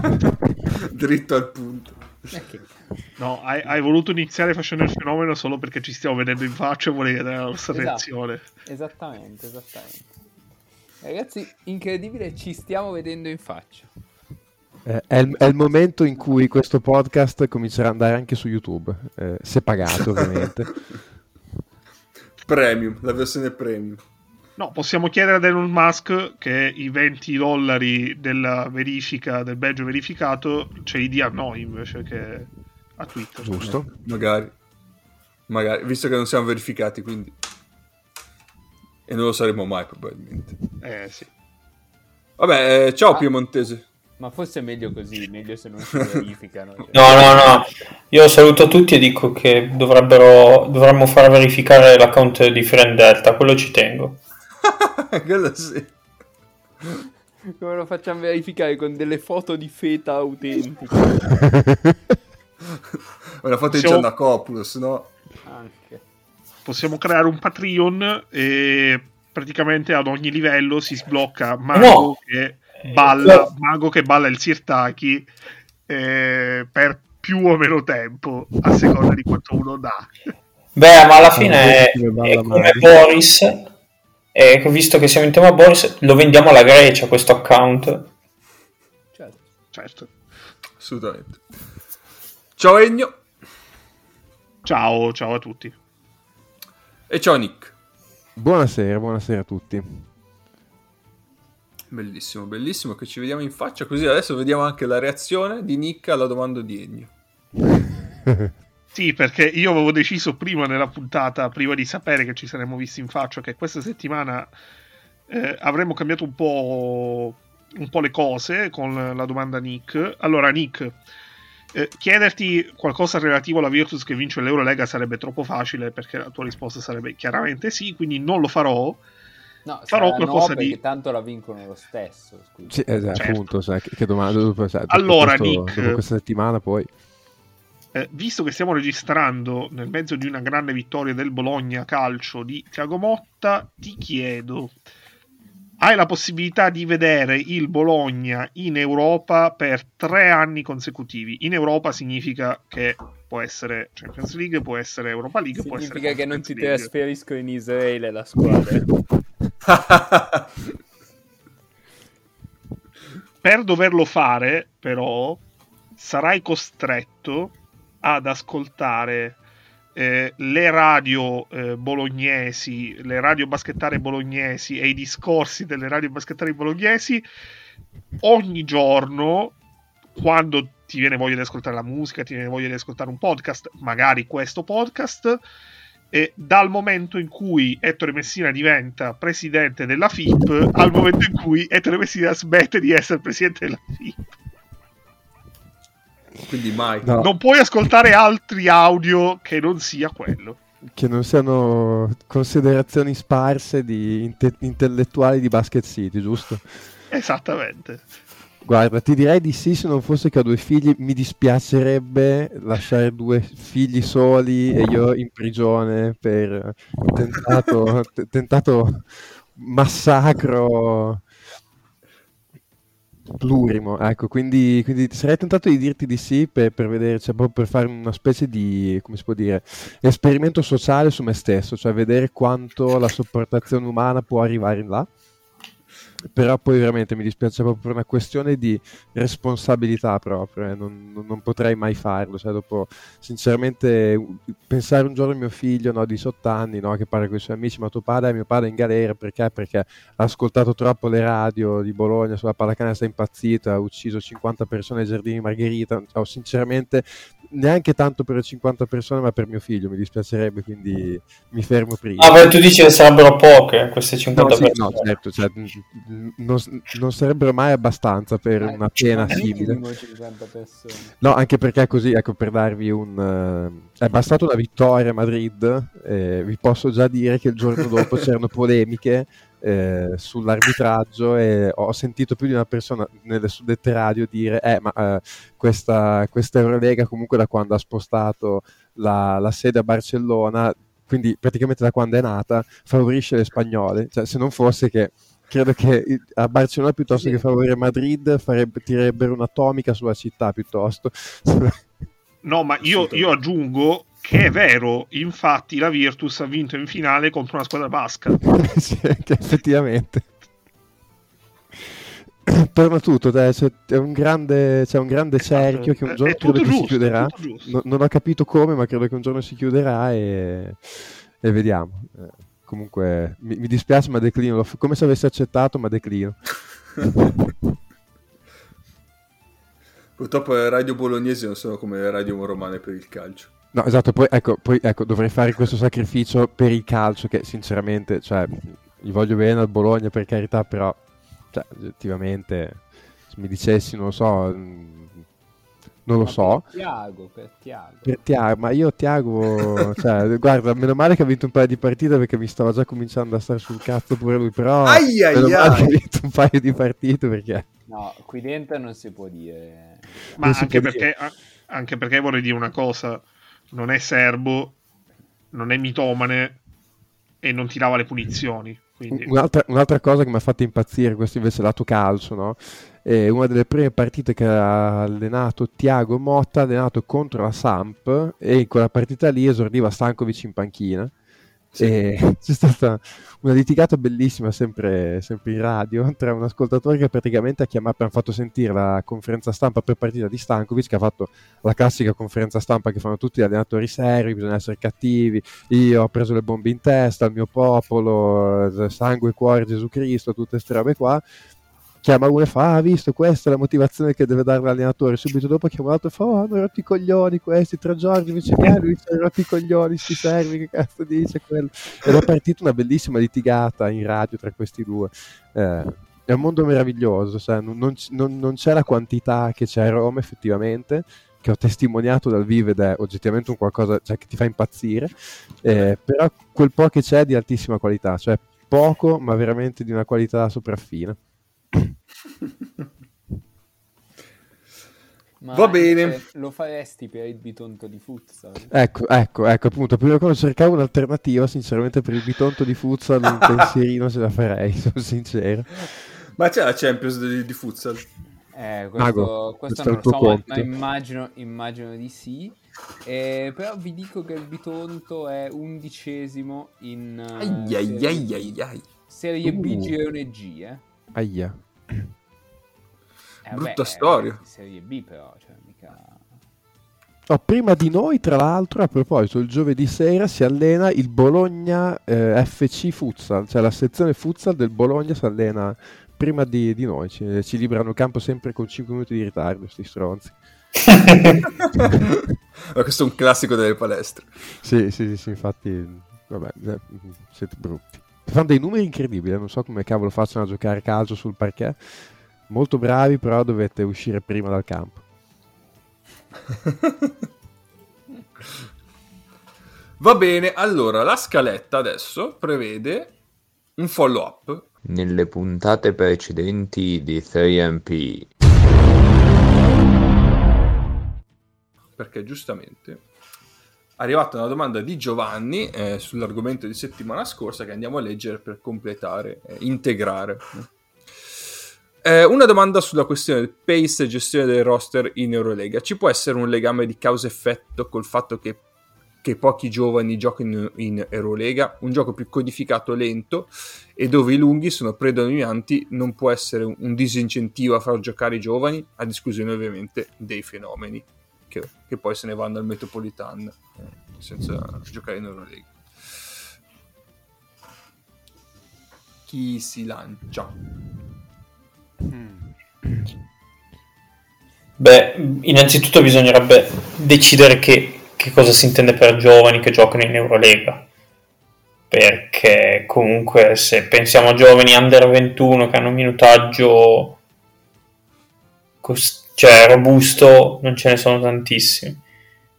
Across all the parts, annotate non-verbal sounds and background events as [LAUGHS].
[LAUGHS] Dritto al punto. No, hai, hai, voluto iniziare facendo il fenomeno solo perché ci stiamo vedendo in faccia e volevi vedere la nostra esatto. reazione. Esattamente, esattamente. Ragazzi, incredibile, ci stiamo vedendo in faccia. Eh, è, il, è, il, momento in cui questo podcast comincerà ad andare anche su YouTube, eh, se pagato ovviamente. [LAUGHS] premium, la versione premium. No, possiamo chiedere ad Elon Musk che i 20 dollari della verifica, del badge verificato, ce li dia a noi invece che a Twitter. Giusto. Eh, magari. Magari, visto che non siamo verificati, quindi... E non lo saremo mai probabilmente. Eh sì. Vabbè, eh, ciao ah. Piemontese. Ma forse è meglio così, meglio se non si [LAUGHS] verificano. Cioè. No, no, no. Io saluto tutti e dico che dovrebbero, dovremmo far verificare l'account di Friend Delta, quello ci tengo. [LAUGHS] quello sì. Come lo facciamo verificare con delle foto di feta autentiche? [LAUGHS] Una foto di Giannacopoulos, no? Anche. Possiamo creare un Patreon e praticamente ad ogni livello si sblocca Mago no. che balla, eh, Mago che balla il Sirtaki eh, per più o meno tempo a seconda di quanto uno dà. Beh, ma alla fine è, è come Boris. E visto che siamo in tema Boris, lo vendiamo alla Grecia questo account. Certo, certo. Assolutamente. Ciao Egno. Ciao, ciao a tutti. E ciao Nick. Buonasera, buonasera a tutti. Bellissimo, bellissimo che ci vediamo in faccia, così adesso vediamo anche la reazione di Nick alla domanda di Ennio. [LAUGHS] sì, perché io avevo deciso prima nella puntata, prima di sapere che ci saremmo visti in faccia, che questa settimana eh, avremmo cambiato un po', un po' le cose con la domanda Nick. Allora, Nick, eh, chiederti qualcosa relativo alla Virtus che vince l'Eurolega sarebbe troppo facile perché la tua risposta sarebbe chiaramente sì, quindi non lo farò. No, farò qualcosa no, di tanto la vincono lo stesso. Sì, esatto, certo. appunto, sai, che, che domanda dopo, sai, allora, questo, Nick, dopo questa settimana poi eh, visto che stiamo registrando nel mezzo di una grande vittoria del Bologna calcio di Tiago Motta, ti chiedo hai la possibilità di vedere il Bologna in Europa per tre anni consecutivi. In Europa significa che può essere Champions League, può essere Europa League, significa può essere Significa che non si trasferiscono in Israele la squadra. [LAUGHS] per doverlo fare, però, sarai costretto ad ascoltare eh, le radio eh, bolognesi, le radio baschettare bolognesi e i discorsi delle radio baschettare bolognesi ogni giorno quando ti viene voglia di ascoltare la musica, ti viene voglia di ascoltare un podcast, magari questo podcast, e dal momento in cui Ettore Messina diventa presidente della FIP al momento in cui Ettore Messina smette di essere presidente della FIP. Quindi mai. No. Non puoi ascoltare altri audio che non sia quello. Che non siano considerazioni sparse di inte- intellettuali di Basket City, giusto? Esattamente. Guarda, ti direi di sì se non fosse che ho due figli. Mi dispiacerebbe lasciare due figli soli e io in prigione per tentato, t- [LAUGHS] tentato massacro plurimo. Ecco, quindi, quindi, sarei tentato di dirti di sì per, per vedere, cioè, proprio per fare una specie di, come si può dire, esperimento sociale su me stesso, cioè vedere quanto la sopportazione umana può arrivare in là però poi veramente mi dispiace proprio per una questione di responsabilità proprio, eh. non, non, potrei mai farlo, cioè dopo sinceramente pensare un giorno a mio figlio no, di 18 anni no, che parla con i suoi amici, ma tuo padre, mio padre è in galera perché? Perché ha ascoltato troppo le radio di Bologna sulla pallacanestro, è impazzito, ha ucciso 50 persone ai giardini Margherita, oh, sinceramente neanche tanto per le 50 persone, ma per mio figlio mi dispiacerebbe, quindi mi fermo prima. Ah, beh, tu dici che sarebbero poche queste 50 no, sì, persone. No, certo, cioè, non, non, sarebbero mai abbastanza per eh, una pena simile. No, anche perché così, ecco, per darvi un... Uh, è bastato una vittoria a Madrid, eh, vi posso già dire che il giorno dopo [LAUGHS] c'erano polemiche eh, sull'arbitraggio e ho sentito più di una persona nelle suddette radio dire eh ma eh, questa, questa Eurolega comunque da quando ha spostato la, la, sede a Barcellona quindi praticamente da quando è nata favorisce le spagnole cioè se non fosse che credo che a Barcellona piuttosto sì. che favorire Madrid farebbe, tirerebbero un'atomica sulla città piuttosto. No, ma io, io aggiungo che è vero, infatti la Virtus ha vinto in finale contro una squadra basca. [LAUGHS] sì, effettivamente. [COUGHS] Torna tutto, dai, c'è, un grande, c'è un grande esatto. cerchio che un giorno credo giusto, si chiuderà. No, non ho capito come, ma credo che un giorno si chiuderà e, e vediamo. Eh, comunque mi, mi, dispiace, ma declino. Come se avessi accettato, ma declino. [LAUGHS] Purtroppo le radio bolognesi non sono come le radio romane per il calcio. No, esatto, poi ecco, poi ecco, dovrei fare questo sacrificio per il calcio che sinceramente, cioè, gli voglio bene al Bologna per carità, però, cioè, oggettivamente, se mi dicessi, non lo so, non lo so. Per Tiago, per Tiago. Per Tiago, ma io Tiago, cioè, [LAUGHS] guarda, meno male che ha vinto un paio di partite perché mi stava già cominciando a stare sul cazzo pure lui, però ai ai meno male che ha vinto un paio di partite perché... No, qui dentro non si può dire. Ma anche perché, dire. anche perché vorrei dire una cosa, non è serbo, non è mitomane e non tirava le punizioni. Quindi... Un'altra, un'altra, cosa che mi ha fatto impazzire, questo invece lato calcio, no? È una delle prime partite che ha allenato Tiago Motta, allenato contro la Samp e in quella partita lì esordiva Stankovic in panchina sì. E [LAUGHS] c'è stata una litigata bellissima sempre, sempre, in radio [LAUGHS] tra un ascoltatore che praticamente ha chiamato, hanno fatto sentire la conferenza stampa per partita di Stankovic che ha fatto la classica conferenza stampa che fanno tutti gli allenatori seri, bisogna essere cattivi, io ho preso le bombe in testa, il mio popolo, sangue, cuore, Gesù Cristo, tutte queste robe qua chiama uno e fa, ah, visto, questa è la motivazione che deve dare l'allenatore. Subito dopo chiama l'altro e fa, oh, hanno rotto i coglioni questi, tra Giorgio invece Piano, mi hanno rotto i coglioni, si servi, che cazzo dice quello. Ed è partita una bellissima litigata in radio tra questi due. Eh, è un mondo meraviglioso, sai? Non, non, non, c'è la quantità che c'è a Roma effettivamente, che ho testimoniato dal vivo ed è oggettivamente un qualcosa cioè, che ti fa impazzire, eh, però quel po' che c'è è di altissima qualità, cioè poco ma veramente di una qualità sopraffina. [LAUGHS] Ma Va bene. Lo faresti per il bitonto di futsal? Ecco, ecco, ecco, appunto, prima quando cercavo un'alternativa, sinceramente per il bitonto di futsal un [LAUGHS] pensierino ce la farei, sono sincero. Ma c'è la Champions di, di futsal? Eh, questo, Mago, questo, questo non lo so, ma, ma immagino, immagino, di sì. Eh, però vi dico che il bitonto è undicesimo in uh, ai, serie, ai, ai, ai. serie B uh. girone G, eh. Aia. Eh, Brutta vabbè, storia. Serie B però, cioè mica... Oh, prima di noi, tra l'altro, a proposito, il giovedì sera si allena il Bologna eh, FC Futsal, cioè la sezione futsal del Bologna si allena prima di, di noi, ci, ci, liberano il campo sempre con 5 minuti di ritardo, questi stronzi. [LAUGHS] Ma questo è un classico delle palestre. Sì, sì, sì, infatti, vabbè, eh, siete brutti. Fanno dei numeri incredibili, eh, non so come cavolo facciano a giocare calcio sul parquet. Molto bravi, però dovete uscire prima dal campo. [LAUGHS] Va bene, allora la scaletta adesso prevede un follow up. Nelle puntate precedenti di 3MP. Perché giustamente arrivata una domanda di Giovanni eh, sull'argomento di settimana scorsa che andiamo a leggere per completare, eh, integrare. Eh, una domanda sulla questione del pace e gestione del roster in Eurolega. Ci può essere un legame di causa-effetto col fatto che, che pochi giovani giocano in, Eurolega? Un gioco più codificato, lento e dove i lunghi sono predominanti non può essere un disincentivo a far giocare i giovani, a discussione ovviamente dei fenomeni che, che poi se ne vanno al Metropolitan eh, senza giocare in Eurolega. Chi si lancia? Beh, innanzitutto bisognerebbe decidere che, che cosa si intende per giovani che giocano in Eurolega perché comunque se pensiamo a giovani under 21 che hanno un minutaggio cost- cioè robusto non ce ne sono tantissimi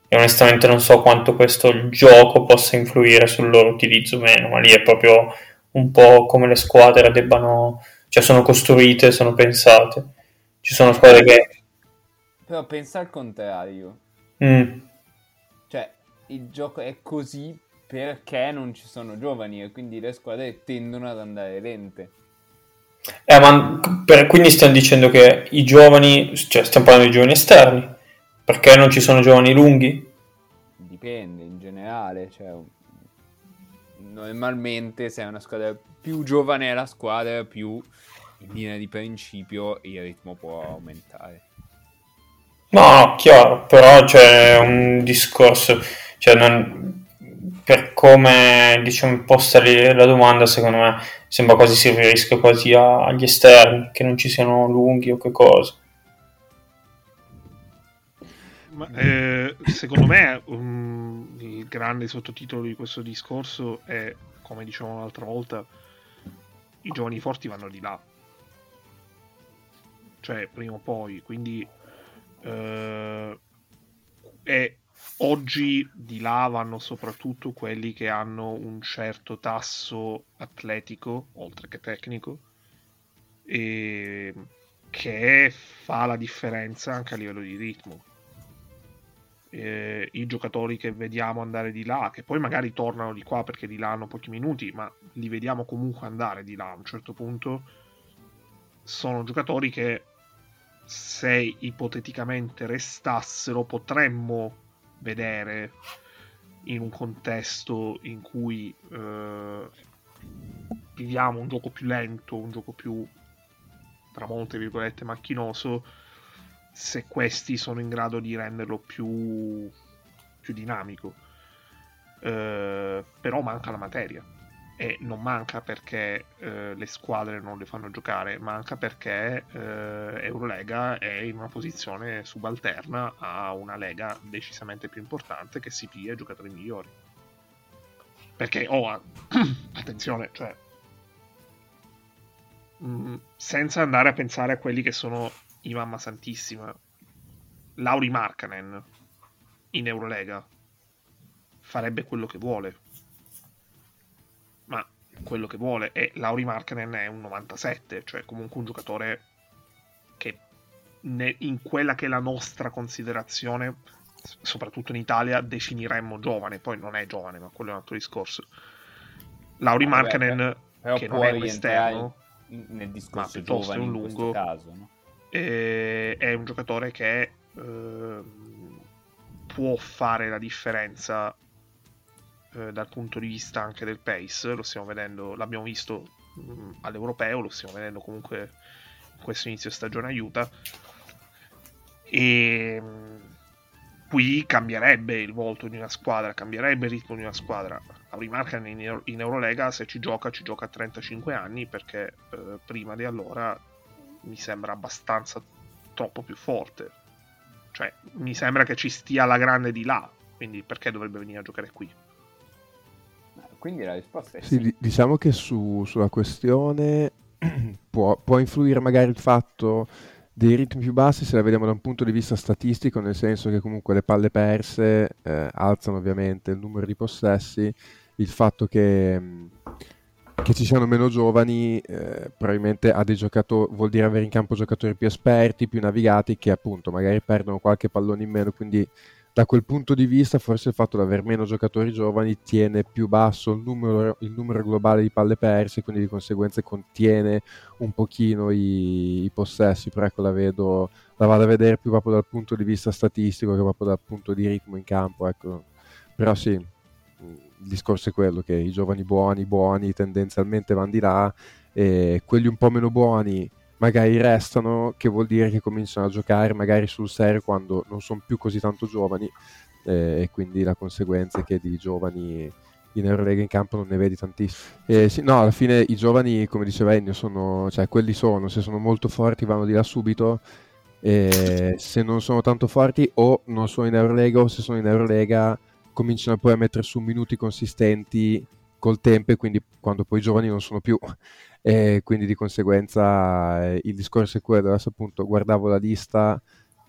e onestamente non so quanto questo gioco possa influire sul loro utilizzo o meno, ma lì è proprio un po' come le squadre debbano, cioè sono costruite, sono pensate. Ci sono squadre che... Però pensa al contrario. Mm. Cioè, il gioco è così perché non ci sono giovani e quindi le squadre tendono ad andare lente. Eh, ma per, quindi stiamo dicendo che i giovani, cioè stiamo parlando di giovani esterni, perché non ci sono giovani lunghi? Dipende, in generale, cioè, normalmente se è una squadra più giovane è la squadra, più in linea di principio il ritmo può aumentare. No, no, chiaro, però c'è un discorso, cioè non, per come diciamo imposta la domanda, secondo me sembra quasi si riferisca quasi agli esterni, che non ci siano lunghi o che cosa. Ma, eh, secondo me um, il grande sottotitolo di questo discorso è, come dicevamo l'altra volta, i giovani forti vanno di là. Cioè, prima o poi, quindi eh, è Oggi di là vanno soprattutto quelli che hanno un certo tasso atletico, oltre che tecnico, e che fa la differenza anche a livello di ritmo. Eh, I giocatori che vediamo andare di là, che poi magari tornano di qua perché di là hanno pochi minuti, ma li vediamo comunque andare di là a un certo punto, sono giocatori che se ipoteticamente restassero potremmo vedere in un contesto in cui eh, viviamo un gioco più lento, un gioco più, tra molte virgolette, macchinoso, se questi sono in grado di renderlo più, più dinamico. Eh, però manca la materia e non manca perché eh, le squadre non le fanno giocare, manca perché eh, Eurolega è in una posizione subalterna a una lega decisamente più importante che si piglia i giocatori migliori. Perché, oh, [CLEARS THROAT] attenzione, cioè, mh, mm, senza andare a pensare a quelli che sono i mamma santissima, Lauri Markkanen in Eurolega farebbe quello che vuole quello che vuole e Lauri Markkanen è un 97, cioè comunque un giocatore che in quella che è la nostra considerazione, soprattutto in Italia, definiremmo giovane, poi non è giovane, ma quello è un altro discorso. Lauri ah, Markkanen, che non è un esterno, nel discorso ma piuttosto è un lungo, caso, no? è, è un giocatore che eh, può fare la differenza eh, dal punto di vista anche del pace, lo stiamo vedendo, l'abbiamo visto mh, mm, all'europeo, lo stiamo vedendo comunque in questo inizio stagione aiuta. E mh, mm, qui cambierebbe il volto di una squadra, cambierebbe il ritmo di una squadra. Auri Marken in, in, Eurolega se ci gioca, ci gioca a 35 anni perché eh, prima di allora mi sembra abbastanza troppo più forte. Cioè, mi sembra che ci stia la grande di là, quindi perché dovrebbe venire a giocare qui? Quindi la risposta è sì. sì. diciamo che su, sulla questione [CLEARS THROAT] può, può, influire magari il fatto dei ritmi più bassi se la vediamo da un punto di vista statistico, nel senso che comunque le palle perse eh, alzano ovviamente il numero di possessi, il fatto che, che ci siano meno giovani eh, probabilmente ha dei giocatori, vuol dire avere in campo giocatori più esperti, più navigati che appunto magari perdono qualche pallone in meno, quindi da quel punto di vista forse il fatto di avere meno giocatori giovani tiene più basso il numero, il numero globale di palle perse, quindi di conseguenza contiene un pochino i, i, possessi, però ecco la vedo, la vado a vedere più proprio dal punto di vista statistico che proprio dal punto di ritmo in campo, ecco. però sì, il discorso è quello che i giovani buoni, buoni tendenzialmente vanno di là e quelli un po' meno buoni magari restano, che vuol dire che cominciano a giocare magari sul serio quando non sono più così tanto giovani eh, e quindi la conseguenza è che di giovani in Eurolega in campo non ne vedi tantissimi. Eh, sì, no, alla fine i giovani, come diceva Ennio, sono, cioè quelli sono, se sono molto forti vanno di là subito, e se non sono tanto forti o non sono in Eurolega o se sono in Eurolega cominciano poi a mettere su minuti consistenti col tempo e quindi quando poi i giovani non sono più [LAUGHS] e quindi di conseguenza eh, il discorso è quello, adesso appunto guardavo la lista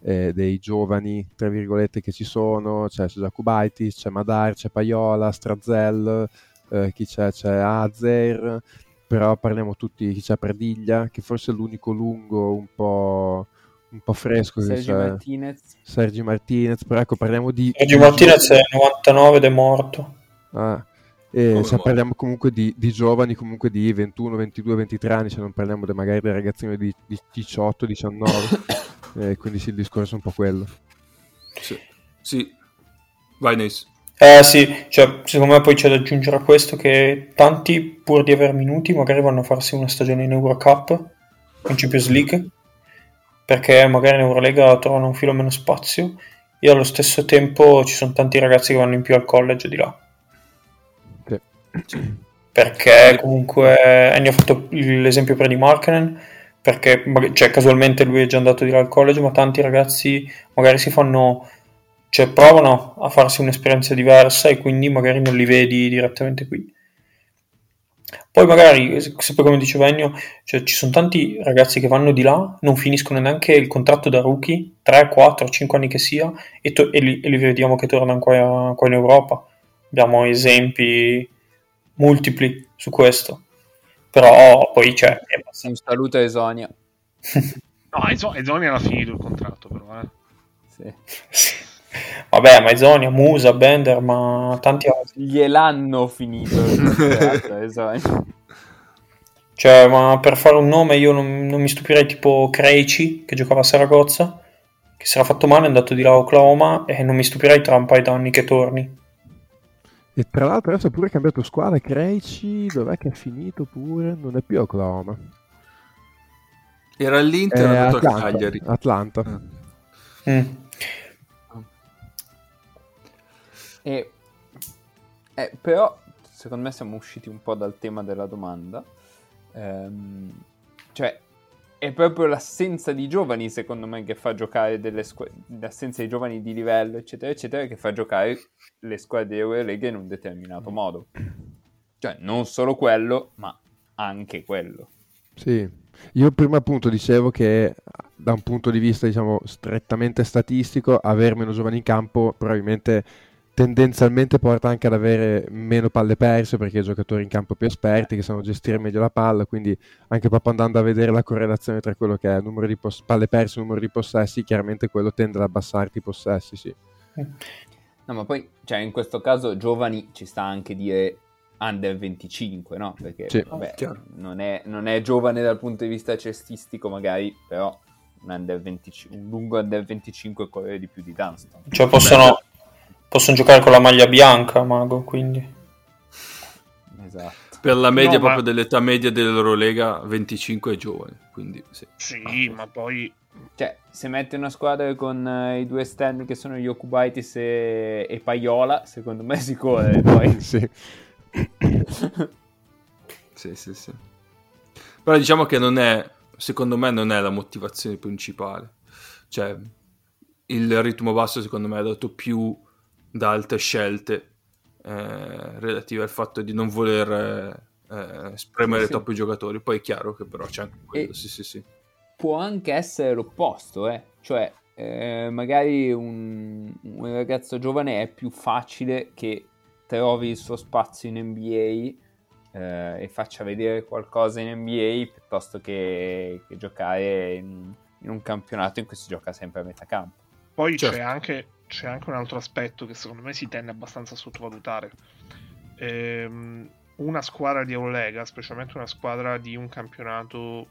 eh, dei giovani, tra virgolette, che ci sono, c'è, c'è Jakubaitis, c'è Madar, c'è Paiola, Strazel, eh, chi c'è? C'è Azer, però parliamo tutti, chi c'è Pradiglia, che forse è l'unico lungo un po' un po' fresco. Sergi Martinez. Sergi Martinez, però ecco parliamo di... Sergi Martinez è 99 ed è morto. Ah, E oh, se parliamo comunque di, di, giovani, comunque di 21, 22, 23 anni, se non parliamo de, magari dei ragazzini di, di 18, 19, [COUGHS] eh, quindi sì, il discorso è un po' quello. Sì, sì. vai Nice. Eh sì, cioè, secondo me poi c'è da aggiungere a questo che tanti, pur di avere minuti, magari vanno a farsi una stagione in Eurocup, in Champions League, perché magari in Eurolega trovano un filo meno spazio e allo stesso tempo ci sono tanti ragazzi che vanno in più al college di là. Perché comunque Ennio ha fatto l'esempio per di Markenen, perché cioè, casualmente lui è già andato di là al college, ma tanti ragazzi magari si fanno cioè provano a farsi un'esperienza diversa e quindi magari non li vedi direttamente qui. Poi magari, sempre come diceva Ennio, cioè, ci sono tanti ragazzi che vanno di là, non finiscono neanche il contratto da rookie, 3, 4, 5 anni che sia, e, to- e, li, e li, vediamo che tornano qua, qua, in Europa. Abbiamo esempi multipli su questo. Però poi c'è... Un saluto a Esonia. [LAUGHS] no, Esonia era finito il contratto però, eh. Sì. Vabbè, Maizonia, Musa, Bender, ma tanti altri. Gliel'hanno finito. [LAUGHS] cioè, ma per fare un nome io non, non mi stupirei tipo Creici, che giocava a Saragozza, che si era fatto male, è andato di là a Oklahoma e non mi stupirei tra un paio d'anni che torni. E tra l'altro adesso ha pure cambiato squadra, Creici, dov'è che è finito pure? Non è più Oklahoma. Era all'Inter, è Atlanta, Cagliari. Atlanta. Mm. E, eh, però, secondo me siamo usciti un po' dal tema della domanda. Ehm, cioè, è proprio l'assenza di giovani, secondo me, che fa giocare delle squadre, l'assenza di giovani di livello, eccetera, eccetera, che fa giocare le squadre di Eurolega in un determinato modo. Cioè, non solo quello, ma anche quello. Sì, io prima appunto dicevo che da un punto di vista, diciamo, strettamente statistico, avere meno giovani in campo probabilmente tendenzialmente porta anche ad avere meno palle perse perché i giocatori in campo più esperti che sanno gestire meglio la palla quindi anche proprio andando a vedere la correlazione tra quello che è il numero di pos- palle perse e numero di possessi chiaramente quello tende ad abbassarti i possessi sì. no ma poi cioè, in questo caso giovani ci sta anche dire under 25 no? perché sì. vabbè, non, è, non, è, giovane dal punto di vista cestistico magari però un, under 25, un lungo under 25 corre di più di Dunston cioè possono Possono giocare con la maglia bianca, Mago, quindi. Esatto. Per la media no, proprio ma... dell'età media dell'Eurolega, 25 è giovane, quindi sì. Sì, ma poi... Cioè, se mette una squadra con uh, i due esterni che sono Yokubaitis e, e Paiola, secondo me si corre [LAUGHS] poi. sì. [COUGHS] sì, sì, sì. Però diciamo che non è, secondo me non è la motivazione principale. Cioè, il ritmo basso secondo me ha dato più da altre scelte eh, relative al fatto di non voler eh, spremere sì, troppo i giocatori. Poi è chiaro che però c'è anche quello, sì, sì, sì. Può anche essere l'opposto, eh? cioè eh, magari un, un, ragazzo giovane è più facile che trovi il suo spazio in NBA eh, e faccia vedere qualcosa in NBA piuttosto che, che giocare in, in, un campionato in cui si gioca sempre a metà campo. Poi certo. c'è anche c'è anche un altro aspetto che secondo me si tende abbastanza a sottovalutare. Ehm, una squadra di Eurolega, specialmente una squadra di un campionato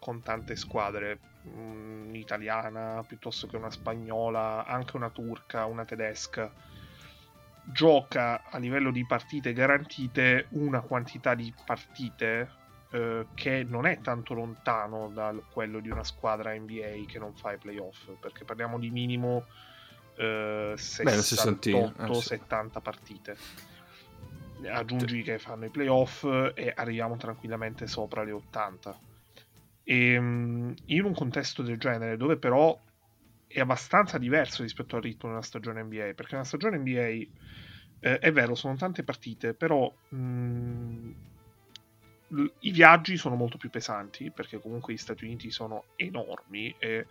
con tante squadre, un'italiana piuttosto che una spagnola, anche una turca, una tedesca, gioca a livello di partite garantite una quantità di partite eh, che non è tanto lontano da quello di una squadra NBA che non fa i playoff, perché parliamo di minimo eh, 68-70 eh, partite. Aggiungi che fanno i playoff e arriviamo tranquillamente sopra le 80. E, ehm, in un contesto del genere, dove però è abbastanza diverso rispetto al ritmo della stagione NBA, perché una stagione NBA eh, è vero, sono tante partite, però mh, mm, i viaggi sono molto più pesanti, perché comunque gli Stati Uniti sono enormi e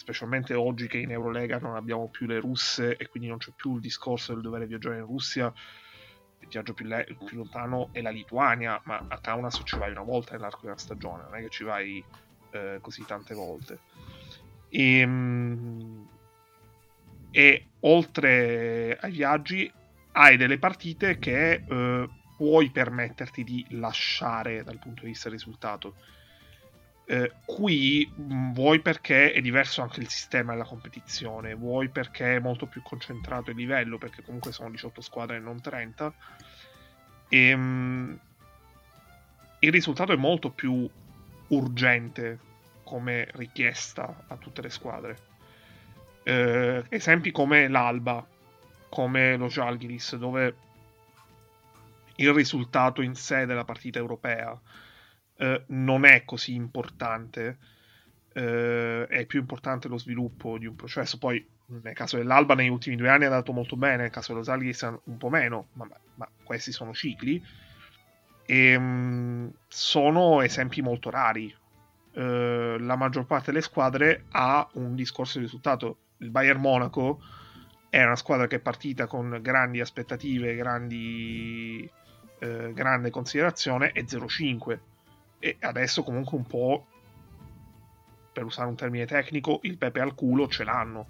specialmente oggi che in Eurolega non abbiamo più le russe e quindi non c'è più il discorso del dover viaggiare in Russia, il viaggio più, le- più lontano è la Lituania, ma a Kaunas ci vai una volta nell'arco di una stagione, non è che ci vai eh, così tante volte. E, ehm, e, oltre ai viaggi hai delle partite che eh, puoi permetterti di lasciare dal punto di vista risultato. Eh, qui mh, vuoi perché è diverso anche il sistema della competizione, vuoi perché è molto più concentrato il livello, perché comunque sono 18 squadre e non 30. E, mh, il risultato è molto più urgente come richiesta a tutte le squadre. Eh, esempi come l'Alba, come lo Jalgiris, dove il risultato in sé della partita europea eh, non è così importante, eh, è più importante lo sviluppo di un processo. Poi nel caso dell'Alba negli ultimi due anni è andato molto bene, nel caso dello Zalgiris un po' meno, ma, ma questi sono cicli. E, mh, sono esempi molto rari. Uh, la maggior parte delle squadre ha un discorso di risultato. Il Bayern Monaco è una squadra che è partita con grandi aspettative, grandi, uh, grande considerazione e 0-5 e adesso comunque un po' per usare un termine tecnico il pepe al culo ce l'hanno.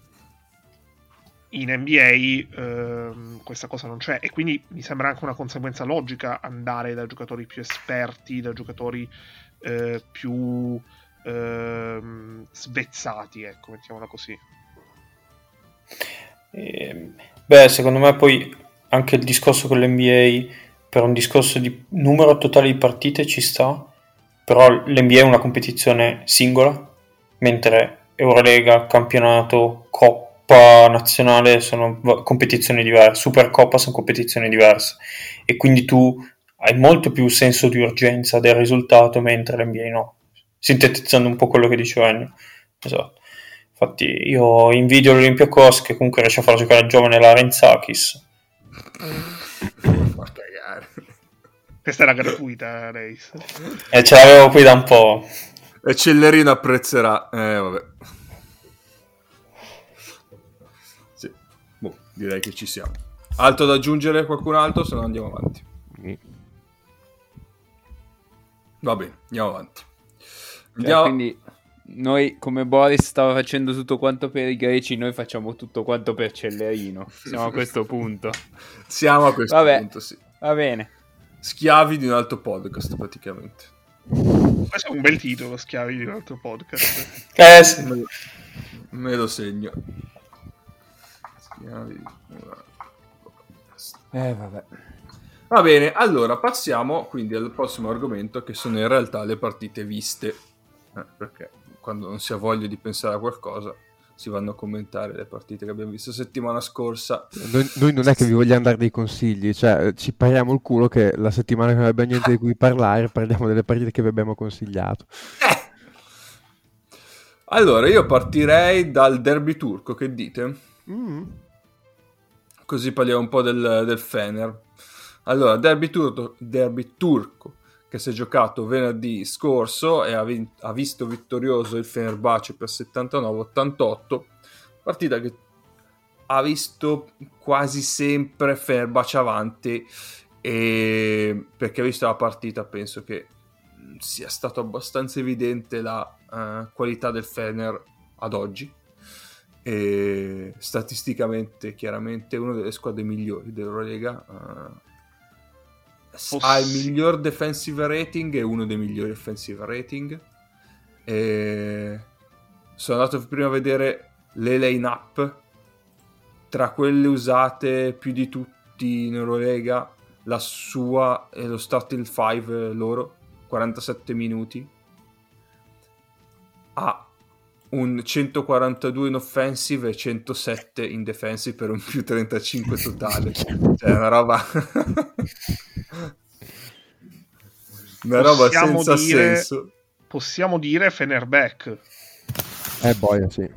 In NBA ehm, questa cosa non c'è. E quindi mi sembra anche una conseguenza logica andare da giocatori più esperti da giocatori eh, più ehm, svezzati ecco mettiamola così. Eh, beh secondo me poi anche il discorso con l'NBA per un discorso di numero totale di partite ci sta però l'NBA è una competizione singola, mentre Eurolega, campionato, Coppa nazionale sono competizioni diverse, Supercoppa sono competizioni diverse e quindi tu hai molto più senso di urgenza del risultato, mentre l'NBA no. Sintetizzando un po' quello che diceva Ennio. Esatto. Infatti io invidio l'Olympiacos che comunque riesce a far giocare il giovane Larenzakis. Ma [LAUGHS] cagare. Questa era gratuita, Reis. E ce l'avevo qui da un po'. E Cellerino apprezzerà. Eh, vabbè. Sì. Boh, direi che ci siamo. Altro da aggiungere qualcun altro? Se no andiamo avanti. Va bene, andiamo avanti. Cioè, Andiamo... quindi noi come Boris stava facendo tutto quanto per i greci, noi facciamo tutto quanto per Cellerino. Siamo a questo punto. [LAUGHS] Siamo a questo Vabbè. punto, sì. Va bene. Schiavi di un altro podcast, praticamente. Questo è un bel titolo, Schiavi di un altro podcast. [LAUGHS] Eh sì. Me lo, me lo segno. Schiavi di un altro podcast. Eh, vabbè. Va bene, allora passiamo quindi al prossimo argomento che sono in realtà le partite viste. Eh, perché quando non si ha voglia di pensare a qualcosa si vanno a commentare le partite che abbiamo visto settimana scorsa. Noi, noi non è che vi vogliamo dare dei consigli, cioè eh, ci pariamo il culo che la settimana che non abbiamo niente di cui parlare parliamo delle partite che vi abbiamo consigliato. Eh! Allora, io partirei dal derby turco, che dite? Mm. Così parliamo un po' del, del Fener. Allora, derby turco, derby turco che si è giocato venerdì scorso e ha, vin- ha visto vittorioso il Fenerbahce per 79-88, partita che ha visto quasi sempre Fenerbahce avanti e perché ha visto la partita penso che sia stato abbastanza evidente la eh, qualità del Fener ad oggi. E statisticamente chiaramente una delle squadre migliori dell'Eurolega eh, Poss- ha il miglior defensive rating e uno dei migliori offensive rating. E sono andato prima a vedere le line up tra quelle usate più di tutti in Eurolega la sua è lo starting 5 loro 47 minuti. Ha un 142 in offensive e 107 in defensive per un più 35 totale. [LAUGHS] Cioè una roba [LAUGHS] una roba Possiamo senza dire- senso Possiamo dire Fenerback. Eh boia, sì.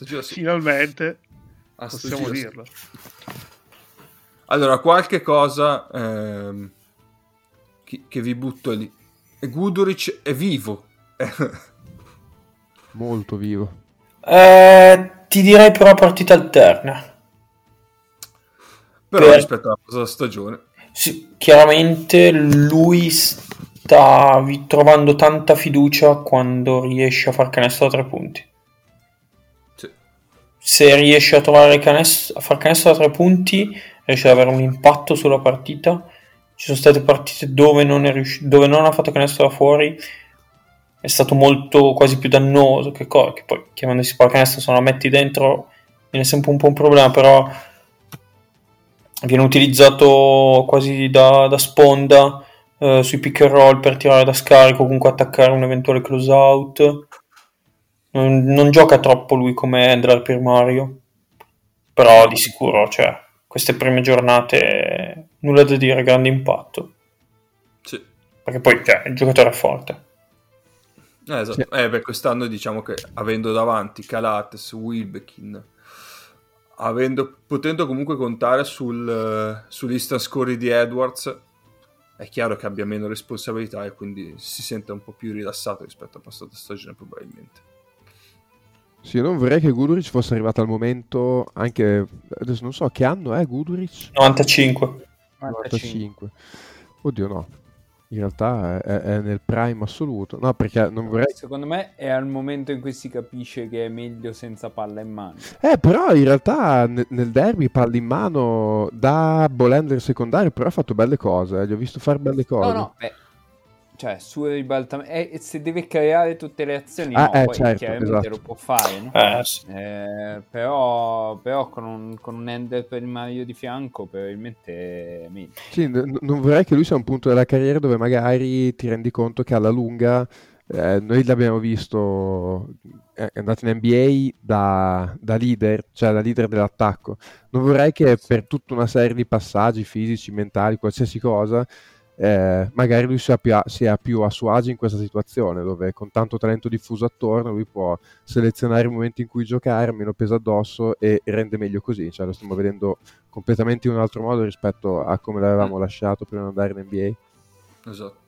Giro sì. Finalmente A sto possiamo giro dirlo. Allora, qualche cosa ehm, che, che vi butto lì. Guduric è vivo. Molto vivo. Eh, ti direi però partita alterna. Però Per- rispetto alla prossima stagione. Sì, chiaramente lui sta vi- trovando tanta fiducia quando riesce a far canestro da tre punti. Sì. Se riesce a trovare canestro, a far canestro da tre punti riesce ad avere un impatto sulla partita. Ci sono state partite dove non, è riusci- dove non ha fatto canestro da fuori, è stato molto quasi più dannoso che, co- che poi chiamandosi pallacanestro se non la metti dentro viene sempre un po' un problema, però viene utilizzato quasi da, da sponda eh, sui pick and roll per tirare da scarico, comunque attaccare un eventuale close out. Non, non gioca troppo lui come handler primario, però di sicuro, cioè, queste prime giornate nulla da dire, grande impatto. Sì. Perché poi cioè, il giocatore è forte. Eh, esatto. Sì. Eh, beh, quest'anno diciamo che avendo davanti Calates, Wilbekin, avendo, potendo comunque contare sul, sull'instant score di Edwards, è chiaro che abbia meno responsabilità e quindi si sente un po' più rilassato rispetto a passata stagione probabilmente. Sì, io non vorrei che Guduric fosse arrivato al momento anche adesso non so che anno è Guduric 95. 95 oddio no in realtà è, è nel prime assoluto no perché non vorrei Secondo me è al momento in cui si capisce che è meglio senza palla in mano. eh però in realtà ne- nel derby palla in mano da Bolender secondario però ha fatto belle cose eh, gli ho visto fare belle cose No, no, beh, cioè, su ribaltamento, eh, se deve creare tutte le azioni, Ah, no, eh, poi certo, chiaramente esatto. lo può fare, no? Eh, sì. Eh, però, però con un, con un ender primario di fianco probabilmente. Sì, n- non vorrei che lui sia un punto della carriera dove magari ti rendi conto che alla lunga eh, noi l'abbiamo visto è andato in NBA da, da leader, cioè da leader dell'attacco. Non vorrei che per tutta una serie di passaggi fisici, mentali, qualsiasi cosa, eh, magari lui sia più, a, sia più a suo agio in questa situazione dove con tanto talento diffuso attorno lui può selezionare i momenti in cui giocare, meno peso addosso e rende meglio così. Cioè, lo stiamo vedendo completamente in un altro modo rispetto a come l'avevamo lasciato prima di andare in NBA. Esatto.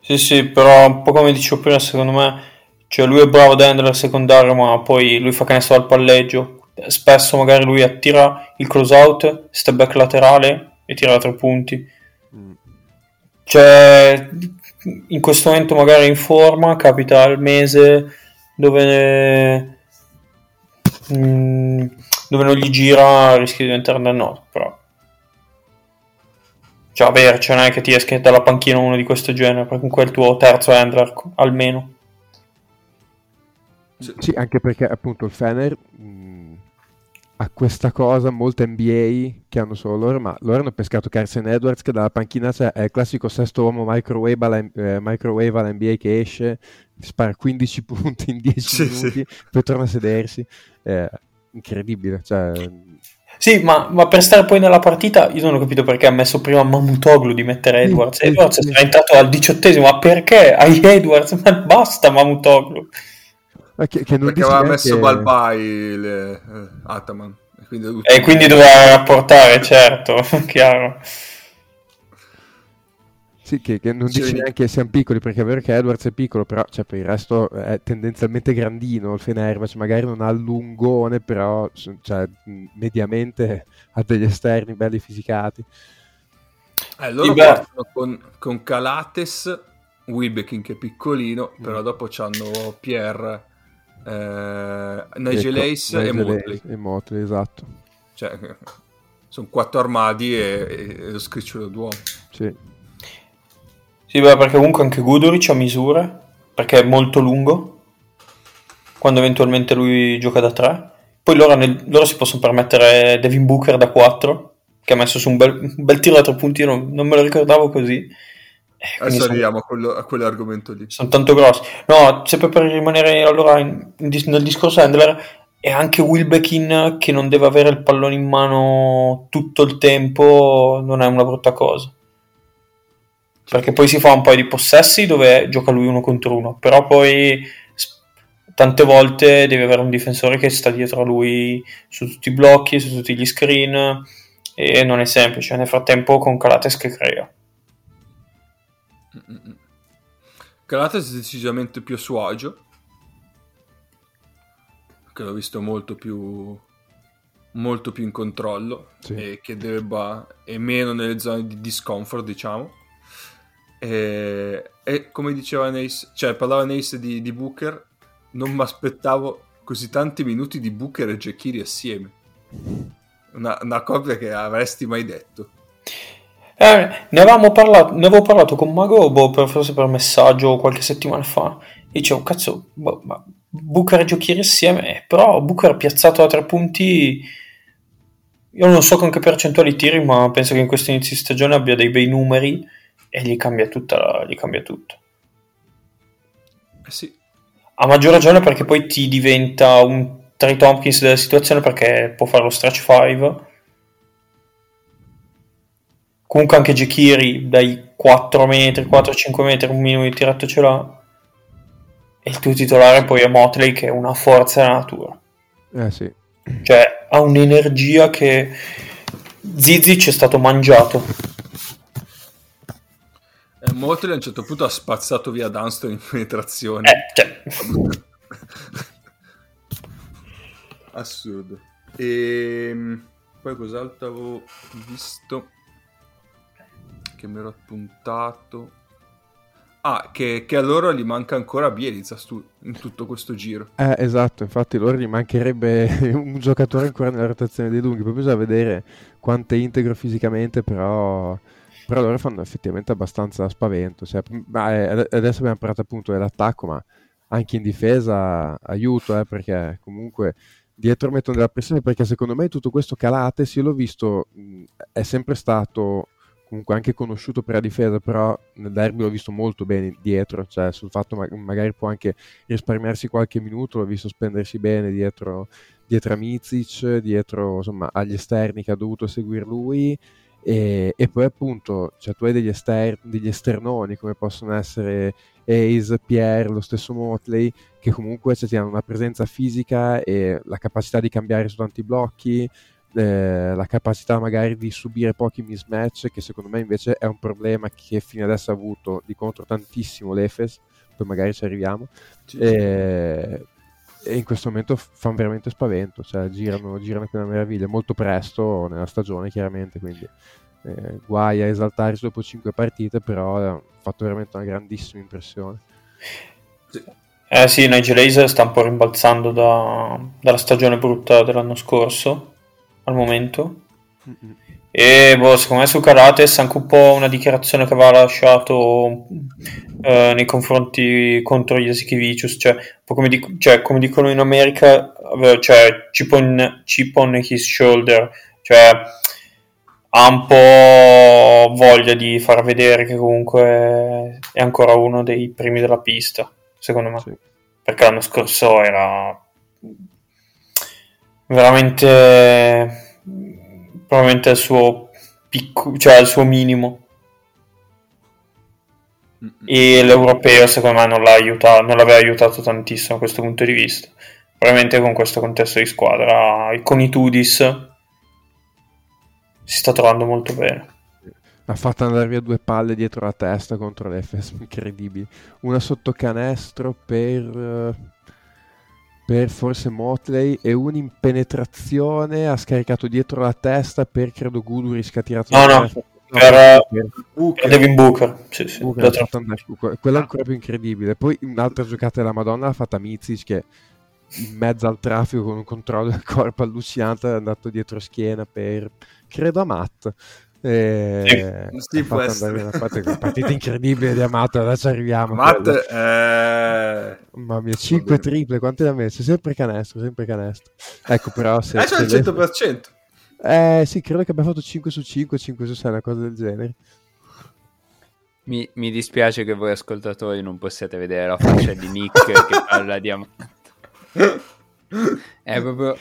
Sì, sì, però un po' come dicevo prima, secondo me, cioè lui è bravo da handler secondario, ma poi lui fa canestro dal palleggio. Spesso magari lui attira il close out, step back laterale e tira da tre punti. Cioè, in questo momento magari in forma, capita il mese dove, mm, dove non gli gira, rischia di diventare dannoso, però cioè, vabbè, cioè non è che ti esce dalla panchina uno di questo genere, perché comunque è il tuo terzo handler, almeno. Sì, anche perché appunto il Fener mh, ha questa cosa, molte NBA che hanno solo loro, ma loro hanno pescato Carson Edwards che dalla panchina cioè, è il classico sesto uomo microwave alla, eh, microwave alla NBA che esce, spara 15 [LAUGHS] punti in 10 Sì, minuti, sì. poi torna a sedersi. È incredibile, cioè, Sì, ma, ma per stare poi nella partita, io non ho capito perché ha messo prima Mamutoglu di mettere Edwards. Edwards è entrato al diciottesimo, ma perché? Hai Edwards, ma basta Mamutoglu. Ma che, che non Perché aveva neanche- messo Balbai le, eh, Ataman. E quindi, E quindi doveva rapportare, certo, [LAUGHS] chiaro. Sì, che, che non Sì, dici vedi. neanche che siamo piccoli, perché è vero che Edwards è piccolo, però cioè, per il resto è tendenzialmente grandino il Fenerbahce, magari non ha il lungone, però cioè, mediamente ha degli esterni belli fisicati. Eh, loro partono con, con Calates, Wilbekin che è piccolino, però dopo c'hanno Pierre, eh, Nigel Ecco, Ace e Nigel Motley. Ace E Motley, esatto. Cioè, [LAUGHS] sono quattro armadi e, e lo scricciolo d'uomo. Sì. Sì, beh, perché comunque anche Guduric ha misure, perché è molto lungo, quando eventualmente lui gioca da 3. Poi loro, nel- loro si possono permettere Devin Booker da 4, che ha messo su un bel, un bel tiro da 3 punti, non, non me lo ricordavo così. Eh, Adesso sono- arriviamo a, quello- a quell'argomento lì. sono tanto grossi. No, sempre per rimanere allora in- in nel discorso handler, è anche Wilbekin che non deve avere il pallone in mano tutto il tempo, non è una brutta cosa. Perché poi si fa un paio di possessi dove gioca lui uno contro uno, però poi tante volte deve avere un difensore che sta dietro a lui su tutti i blocchi, su tutti gli screen e non è semplice. Nel frattempo con Calates che crea. Mm-mm. Calates è decisamente più a suo agio, che l'ho visto molto più molto più in controllo Sì. e che deve ba- e meno nelle zone di discomfort diciamo e, e come diceva Nace cioè parlava Nace di, di Booker non mi aspettavo così tanti minuti di Booker e Jekiri assieme una, una copia che avresti mai detto. Eh, ne avevamo parlato, ne avevo parlato con Mago, boh, per, forse per messaggio qualche settimana fa. Dicevo, cazzo, boh, ma Booker e Giochieri assieme, però Booker piazzato a tre punti, io non so con che percentuali tiri, ma penso che in questo inizio di stagione abbia dei bei numeri e gli cambia tutta, gli cambia tutto. Eh sì, A maggior ragione perché poi ti diventa un Trey Tompkins della situazione perché può fare lo stretch 5. Comunque anche Jekiri dai 4 metri, 4-5 metri, un minimo di tirato ce l'ha. E il tuo titolare poi è Motley che è una forza della natura. Eh sì. Cioè ha un'energia che Zizic è stato mangiato. eh, Motley a un certo punto ha spazzato via Dunston in penetrazione. Eh, cioè, [LAUGHS] Assurdo. E poi cos'altro avevo visto che mi ero appuntato? Ah, che, che a loro gli manca ancora Bielitsa stu- in tutto questo giro. Eh, esatto, infatti loro gli mancherebbe [LAUGHS] un giocatore ancora nella rotazione dei lunghi, poi bisogna vedere quanto è integro fisicamente, però, però loro fanno effettivamente abbastanza spavento. Cioè, eh, ade- adesso abbiamo parlato appunto dell'attacco, ma anche in difesa aiuto, eh, perché comunque dietro mettono della pressione, perché secondo me tutto questo Calates, io l'ho visto, è sempre stato comunque anche conosciuto per la difesa, però nel derby l'ho visto molto bene dietro, cioè sul fatto ma- magari può anche risparmiarsi qualche minuto, l'ho visto spendersi bene dietro, dietro a Mizic, dietro insomma agli esterni che ha dovuto seguire lui. E, e poi appunto cioè, tu hai degli, ester- degli esternoni come possono essere Ace, Pierre, lo stesso Motley che comunque cioè, hanno una presenza fisica e la capacità di cambiare su tanti blocchi eh, la capacità magari di subire pochi mismatch che secondo me invece è un problema che fino adesso ha avuto di contro tantissimo l'Efes poi magari ci arriviamo Sì, e, e in questo momento fanno veramente spavento cioè girano, girano una meraviglia molto presto nella stagione chiaramente quindi eh, guai a esaltarsi dopo 5 partite però ha fatto veramente una grandissima impressione. Eh sì, Nigel Hayes sta un po' rimbalzando da- dalla stagione brutta dell'anno scorso al momento. E boh, secondo me su Karates anche un po' una dichiarazione che aveva lasciato eh, nei confronti contro gli Esikivicius, cioè, come, dic- cioè, come dicono in America, aveva- cioè chip on, chip on his shoulder, cioè ha un po' voglia di far vedere che comunque è ancora uno dei primi della pista, secondo me, Sì. perché l'anno scorso era veramente probabilmente il suo picco, cioè il suo minimo. E l'europeo secondo me non l'ha aiutato non l'aveva aiutato tantissimo da questo punto di vista. Probabilmente con questo contesto di squadra con i Tudis si sta trovando molto bene. Ha fatto andare via due palle dietro la testa contro l'Efes, incredibili. Una sotto canestro per, eh, per forse Motley e una in penetrazione ha scaricato dietro la testa per credo Guduris che ha tirato No, no, testa. per, per per Devin Booker sì, sì, Booker que- quella è ancora più incredibile. Poi un'altra giocata della Madonna l'ha fatta Mizic che in mezzo al traffico con un controllo del corpo allucinante è andato dietro schiena per credo a Matt. E Sì, ha può essere. una partita, partita incredibile di Amato, adesso arriviamo. Matt, eh... Mamma mia, 5 bene. triple, quante ne ha messo? Sempre canestro, sempre canestro. Ecco, però se... adesso è al se le- 100%. Eh sì, credo che abbia fatto 5 su 5, 5 su 6, una cosa del genere. Mi, mi dispiace che voi ascoltatori non possiate vedere la faccia di Nick che [LAUGHS] parla di Amato. È proprio...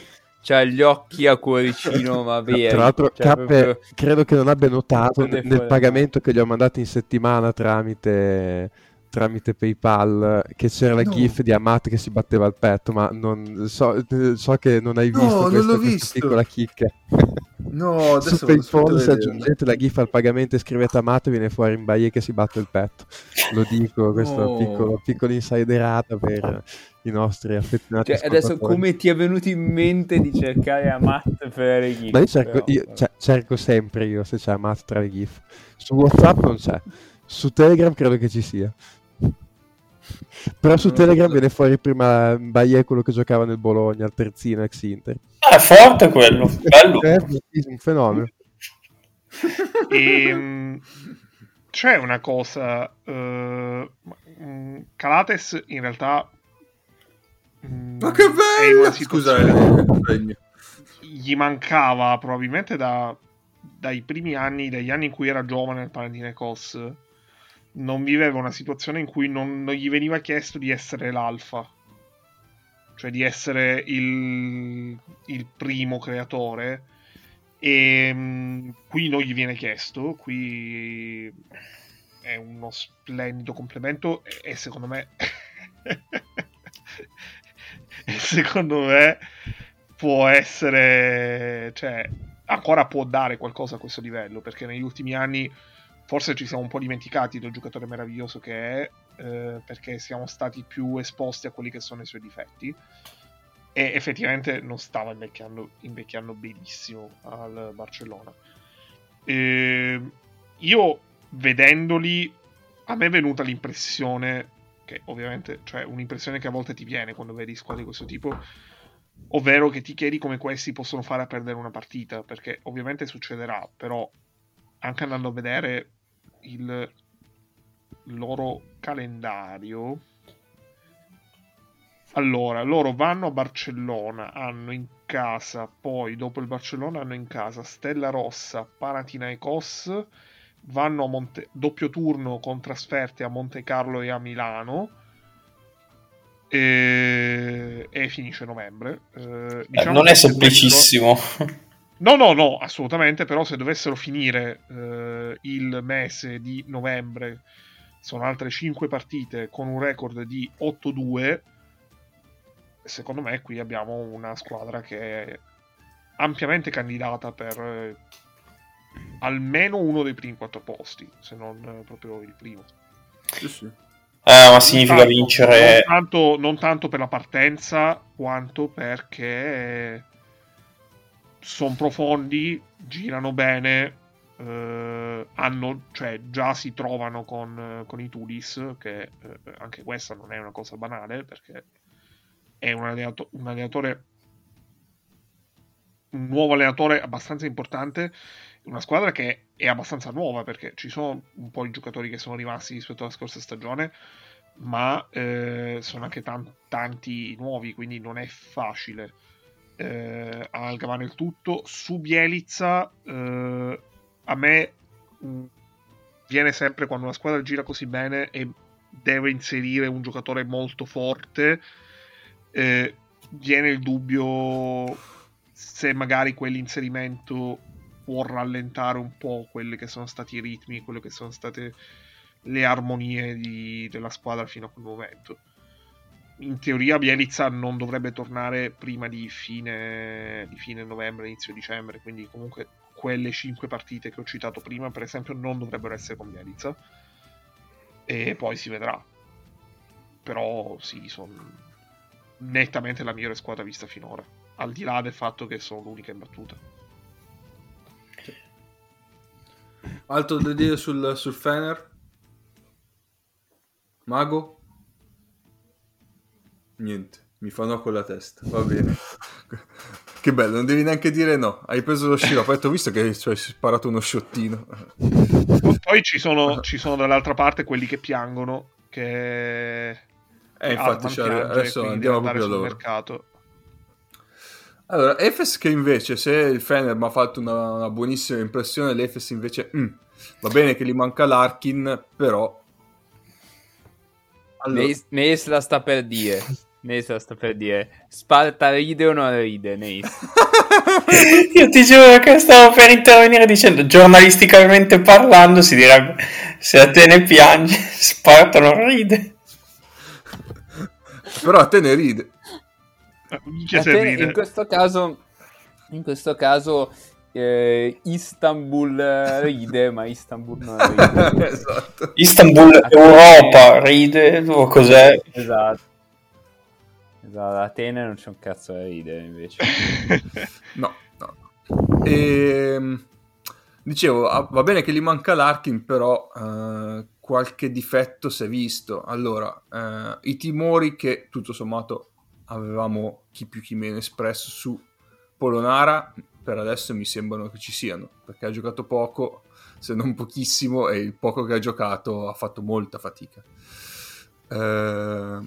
C'ha gli occhi a cuoricino, ma veri. Tra l'altro, Cioè, Cappe proprio- credo che non abbia notato Come nel, pagamento che gli ho mandato in settimana tramite, tramite PayPal che c'era la No. GIF di Amat che si batteva al petto, ma non, so, so che non hai No, visto non questa, questa visto. piccola chicca. No, [LAUGHS] adesso Su PayPal se aggiungete la GIF al pagamento e scrivete Amat viene fuori in Baie che si batte il petto. Lo dico, questa No. piccolo, piccola insiderata per i nostri affezionati Cioè, adesso come ti è venuto in mente di cercare Amat per le GIF? Ma io cerco, Però, io- vabbè. cioè, cerco sempre io se c'è Amat tra le GIF. Su WhatsApp non c'è. Su Telegram credo che ci sia. Però su Telegram viene fuori prima Baie quello che giocava nel Bologna, al terzino ex Inter. Ah, è forte quello, bello. Eh, un fenomeno. [LAUGHS] E, mh, c'è una cosa, eh, mh, Calates in realtà Ma che in bello! Scusa, eh, gli mancava probabilmente da- dai primi anni, dagli anni in cui era giovane al Panathinaikos, non viveva una situazione in cui non, non gli veniva chiesto di essere l'alfa, cioè di essere il, il primo creatore. E mh, qui non gli viene chiesto, qui è uno splendido complemento e, e secondo me [LAUGHS] [LAUGHS] [LAUGHS] secondo me può essere cioè ancora può dare qualcosa a questo livello perché negli ultimi anni forse ci siamo un po' dimenticati del giocatore meraviglioso che è eh, perché siamo stati più esposti a quelli che sono i suoi difetti e effettivamente non stava invecchiando, invecchiando benissimo al Barcellona. E io vedendoli, a me è venuta l'impressione, che ovviamente, cioè un'impressione che a volte ti viene quando vedi squadre di questo tipo, ovvero che ti chiedi come questi possono fare a perdere una partita, perché ovviamente succederà, però anche andando a vedere il loro calendario allora, loro vanno a Barcellona, hanno in casa, poi dopo il Barcellona hanno in casa Stella Rossa, Panathinaikos, vanno a Monte... doppio turno con trasferte a Monte Carlo e a Milano e, e finisce novembre. Eh, Eh, diciamo non che è se semplicissimo. No, no, no, assolutamente, però se dovessero finire eh, il mese di novembre, sono altre 5 partite con un record di 8-2, secondo me qui abbiamo una squadra che è ampiamente candidata per eh, almeno uno dei primi 4 posti, se non eh, proprio il primo. Sì, sì. Eh, ma significa Non tanto- vincere. Non tanto, non tanto per la partenza, quanto perché sono profondi, girano bene, eh, hanno, cioè, già si trovano con, con i Tudis, che eh, anche questa non è una cosa banale, perché è un, allenato- un allenatore un nuovo allenatore abbastanza importante una squadra che è abbastanza nuova perché ci sono un po' i giocatori che sono rimasti rispetto alla scorsa stagione ma eh, sono anche tan- tanti nuovi quindi non è facile. Eh, amalgamare il tutto su Bielizza eh, a me mh, viene sempre quando una squadra gira così bene e deve inserire un giocatore molto forte eh, viene il dubbio se magari quell'inserimento può rallentare un po' quelli che sono stati i ritmi, quelle che sono state le armonie di- della squadra fino a quel momento. In teoria Bielizza non dovrebbe tornare prima di fine, di fine novembre, inizio dicembre, quindi comunque quelle 5 partite che ho citato prima, per esempio, non dovrebbero essere con Bielizza. E poi si vedrà. Però sì, sono nettamente la migliore squadra vista finora, al di là del fatto che sono l'unica imbattuta. Altro da dire sul, sul Fener? Mago? Niente, mi fa no con la testa, va bene. [LAUGHS] che bello, non devi neanche dire no. Hai preso lo sciroppo, hai detto, visto che ci hai sparato uno sciottino. [LAUGHS] Poi ci sono, ci sono dall'altra parte quelli che piangono, che... Eh, infatti, piange, adesso andiamo proprio a sul loro. mercato. Allora, Efes che invece, se il Fener mi ha fatto una, una buonissima impressione, l'Efes invece, mm, va bene che gli manca l'Arkin, però... Allora, Neis, Neis la sta per dire. Neis la sta per dire. Sparta ride o non ride, Neis? [LAUGHS] Io ti giuro che stavo per intervenire dicendo giornalisticamente parlando si direbbe se Atene piange [LAUGHS] Sparta non ride però a te ne ride. [LAUGHS] in questo caso, in questo caso eh, Istanbul eh, ride, ma Istanbul non ride. [LAUGHS] esatto. Istanbul Europa ride o cos'è esatto. Esatto, Atene non c'è un cazzo da ridere invece. [LAUGHS] No, no. Ehm, dicevo, ah, va bene che gli manca l'Arkin, però eh, qualche difetto si è visto. Allora, eh, i timori che tutto sommato avevamo chi più chi meno espresso su Polonara per adesso mi sembrano che ci siano, perché ha giocato poco, se non pochissimo, e il poco che ha giocato ha fatto molta fatica. Eh,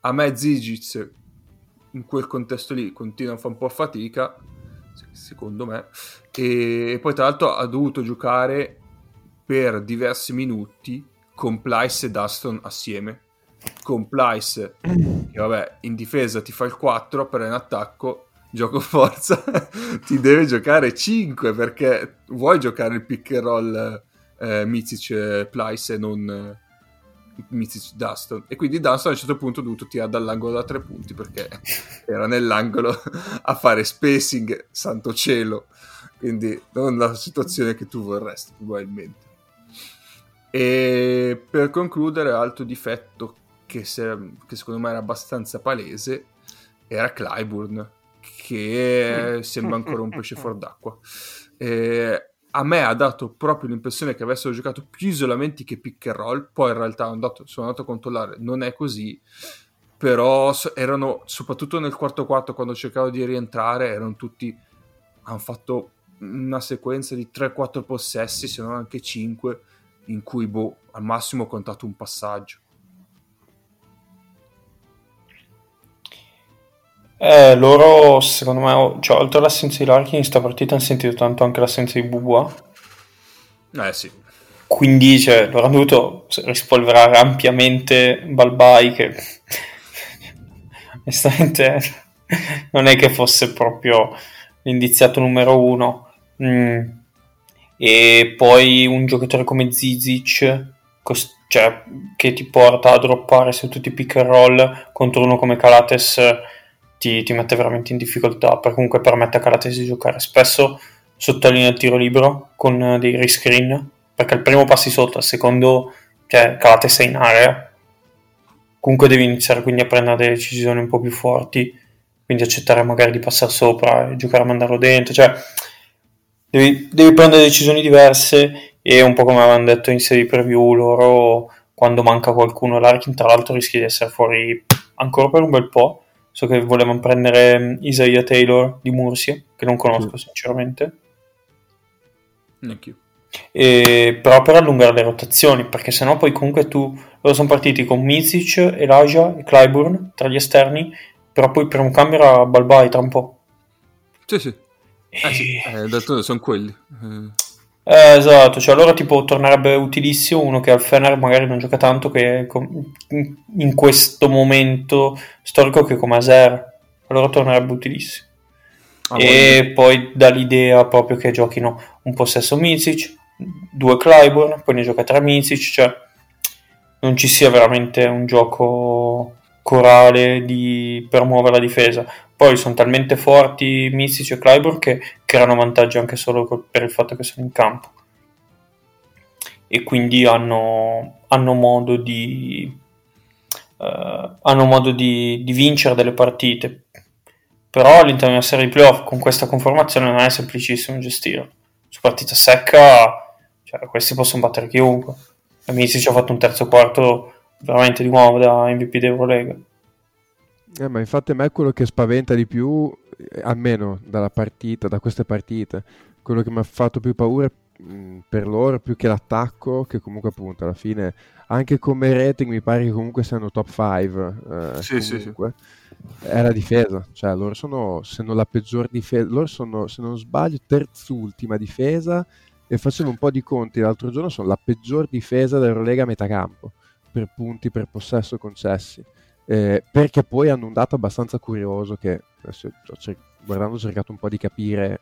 a me Zigic in quel contesto lì continua a fare un po' fatica, secondo me, e poi tra l'altro ha dovuto giocare per diversi minuti con Plyce e Dustin assieme. Con Plyce, che vabbè, in difesa ti fa il 4, però in attacco, gioco forza, [LAUGHS] ti deve giocare 5 perché vuoi giocare il pick and roll eh, Mizic Plyce e non eh, Mizic Dustin. E quindi Dustin a un certo punto ha dovuto tirare dall'angolo da 3 punti perché [LAUGHS] era nell'angolo a fare spacing, santo cielo. Quindi non la situazione che tu vorresti, probabilmente. E per concludere, altro difetto che, se, che secondo me era abbastanza palese era Clyburn, che mm. sembra ancora un pesce [LAUGHS] fuor d'acqua. E a me ha dato proprio l'impressione che avessero giocato più isolamenti che pick and roll, poi in realtà andato, sono andato a controllare, non è così, però erano, soprattutto nel quarto quarto, quando cercavo di rientrare, erano tutti, hanno fatto una sequenza di 3-4 possessi, se non anche 5, in cui boh, al massimo ho contato un passaggio. Eh, loro, secondo me, cioè, oltre all'assenza di Larkin, in sta partita hanno sentito tanto anche l'assenza di Bubua. Eh sì. Quindi cioè, loro hanno dovuto rispolverare ampiamente Balbai, che [LAUGHS] onestamente [LAUGHS] non è che fosse proprio l'indiziato numero uno. Mm e poi un giocatore come Zizic cost- cioè, che ti porta a droppare su tutti i pick and roll contro uno come Calates ti, ti mette veramente in difficoltà perché comunque permette a Calates di giocare. Spesso sottolinea il tiro libero con dei rescreen perché il primo passi sotto, il secondo cioè Calates è in area. Comunque devi iniziare quindi a prendere delle decisioni un po' più forti quindi accettare magari di passare sopra e giocare a mandarlo dentro cioè devi, devi prendere decisioni diverse e un po' come avevano detto in serie preview loro quando manca qualcuno l'Arkin tra l'altro rischi di essere fuori ancora per un bel po' so che volevano prendere mm, Isaiah Taylor di Mursia che non conosco sì. sinceramente. Neanche io e, però per allungare le rotazioni perché sennò poi comunque tu loro sono partiti con Mizic, Elijah e Clyburn tra gli esterni però poi per un cambio era Balbai tra un po' sì sì. Eh sì, eh, sono quelli. Eh, esatto, cioè allora tipo tornerebbe utilissimo uno che al Fener magari non gioca tanto che in questo momento storico che come Azer, allora tornerebbe utilissimo. Ah, e voglio. poi dà l'idea proprio che giochino un possesso Mizic, due Clyburn, poi ne gioca tre Mizic, cioè non ci sia veramente un gioco corale di, per muovere la difesa. Poi sono talmente forti Mistici e Clyburn che creano vantaggio anche solo per il fatto che sono in campo. E quindi hanno, hanno modo di. Uh, hanno modo di, di, vincere delle partite. Però all'interno di una serie di playoff con questa conformazione non è semplicissimo gestire. Su partita secca, cioè, questi possono battere chiunque. Amici ci ha fatto un terzo quarto veramente di nuovo da MVP d'Eurolega. Eh, ma infatti a me quello che spaventa di più, eh, almeno dalla partita, da queste partite, quello che mi ha fatto più paura mh, per loro più che l'attacco, che comunque appunto alla fine anche come rating mi pare che comunque siano top 5. Eh, sì, sì, sì. È la difesa, cioè loro sono, se non la peggior difesa, loro sono, se non sbaglio, terzultima difesa e facevo un po' di conti l'altro giorno, sono la peggior difesa dell'Eurolega a metà campo, per punti, per possesso concessi eh, perché poi hanno un dato abbastanza curioso che adesso cer- guardando ho cercato un po' di capire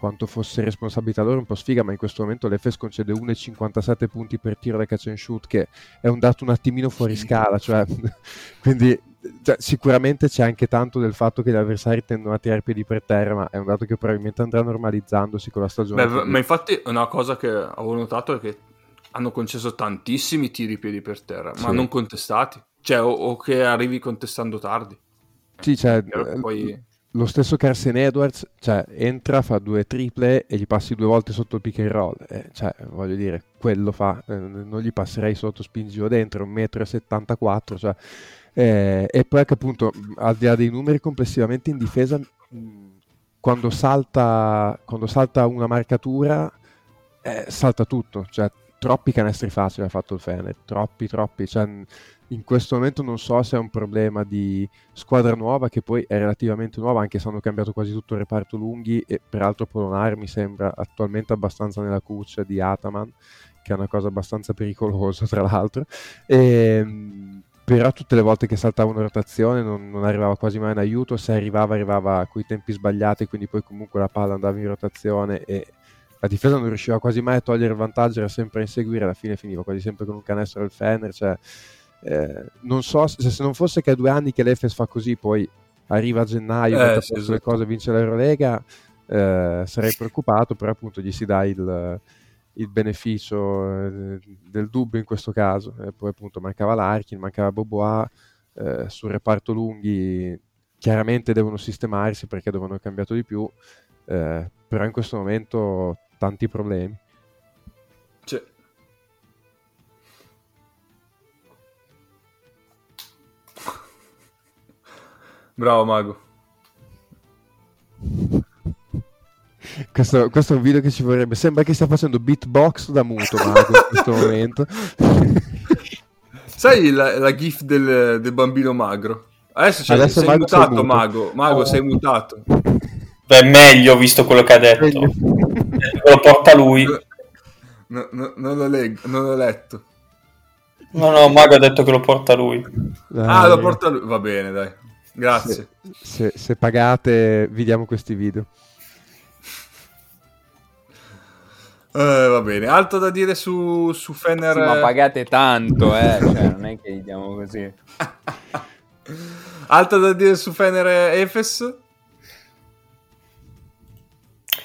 quanto fosse responsabilità loro un po' sfiga, ma in questo momento l'Efes concede 1,57 punti per tiro da catch and shoot, che è un dato un attimino fuori scala, cioè, [LAUGHS] quindi cioè, sicuramente c'è anche tanto del fatto che gli avversari tendono a tirare piedi per terra, ma è un dato che probabilmente andrà normalizzandosi con la stagione. Beh, ma infatti una cosa che avevo notato è che hanno concesso tantissimi tiri piedi per terra, sì. ma non contestati. Cioè, o, o che arrivi contestando tardi. Sì, cioè, eh, poi... lo stesso Carson Edwards, cioè, entra, fa due triple e gli passi due volte sotto il pick and roll. Eh, cioè, voglio dire, quello fa, eh, non gli passerei sotto spingivo dentro, 1,74 m, cioè, eh, e poi che appunto, al di là dei numeri complessivamente in difesa, quando salta, quando salta una marcatura, eh, salta tutto. Cioè, troppi canestri facili ha fatto il Fener, troppi, troppi. Cioè, in questo momento non so se è un problema di squadra nuova, che poi è relativamente nuova, anche se hanno cambiato quasi tutto il reparto lunghi, e peraltro Polonare mi sembra attualmente abbastanza nella cuccia di Ataman, che è una cosa abbastanza pericolosa, tra l'altro. E, ehm, però tutte le volte che saltava una rotazione non, non, arrivava quasi mai in aiuto, se arrivava arrivava coi tempi sbagliati, quindi poi comunque la palla andava in rotazione e la difesa non riusciva quasi mai a togliere il vantaggio, era sempre a inseguire, alla fine finiva quasi sempre con un canestro del Fener, cioè eh, non so se, se, non fosse che a due anni che l'Efes fa così, poi arriva a gennaio, eh, sì, esatto. le cose, vince l'Eurolega, eh, sarei preoccupato, però appunto gli si dà il, il beneficio eh, del dubbio in questo caso. E poi appunto mancava Larkin, mancava Bobois, eh, sul reparto lunghi chiaramente devono sistemarsi perché devono cambiato di più, eh, però in questo momento tanti problemi. Bravo Mago. Questo, questo, è un video che ci vorrebbe. Sembra che stia facendo beatbox da muto Mago in questo [LAUGHS] momento. Sai la, la gif del, del, bambino magro? Adesso, cioè, Adesso sei, mutato, sei Mago. Mago, oh. sei mutato. Beh, meglio visto quello che ha detto. lo porta lui. No, no, non, lo leggo, non l'ho letto. No, no, Mago ha detto che lo porta lui. Dai. Ah, lo porta lui. Va bene, dai. Grazie. Se, se, se pagate, vi diamo questi video. Uh, va bene, altro da dire su, su Fener. Sì, ma pagate tanto, eh? cioè, non è che gli diamo così. [LAUGHS] altro da dire su Fener Efes?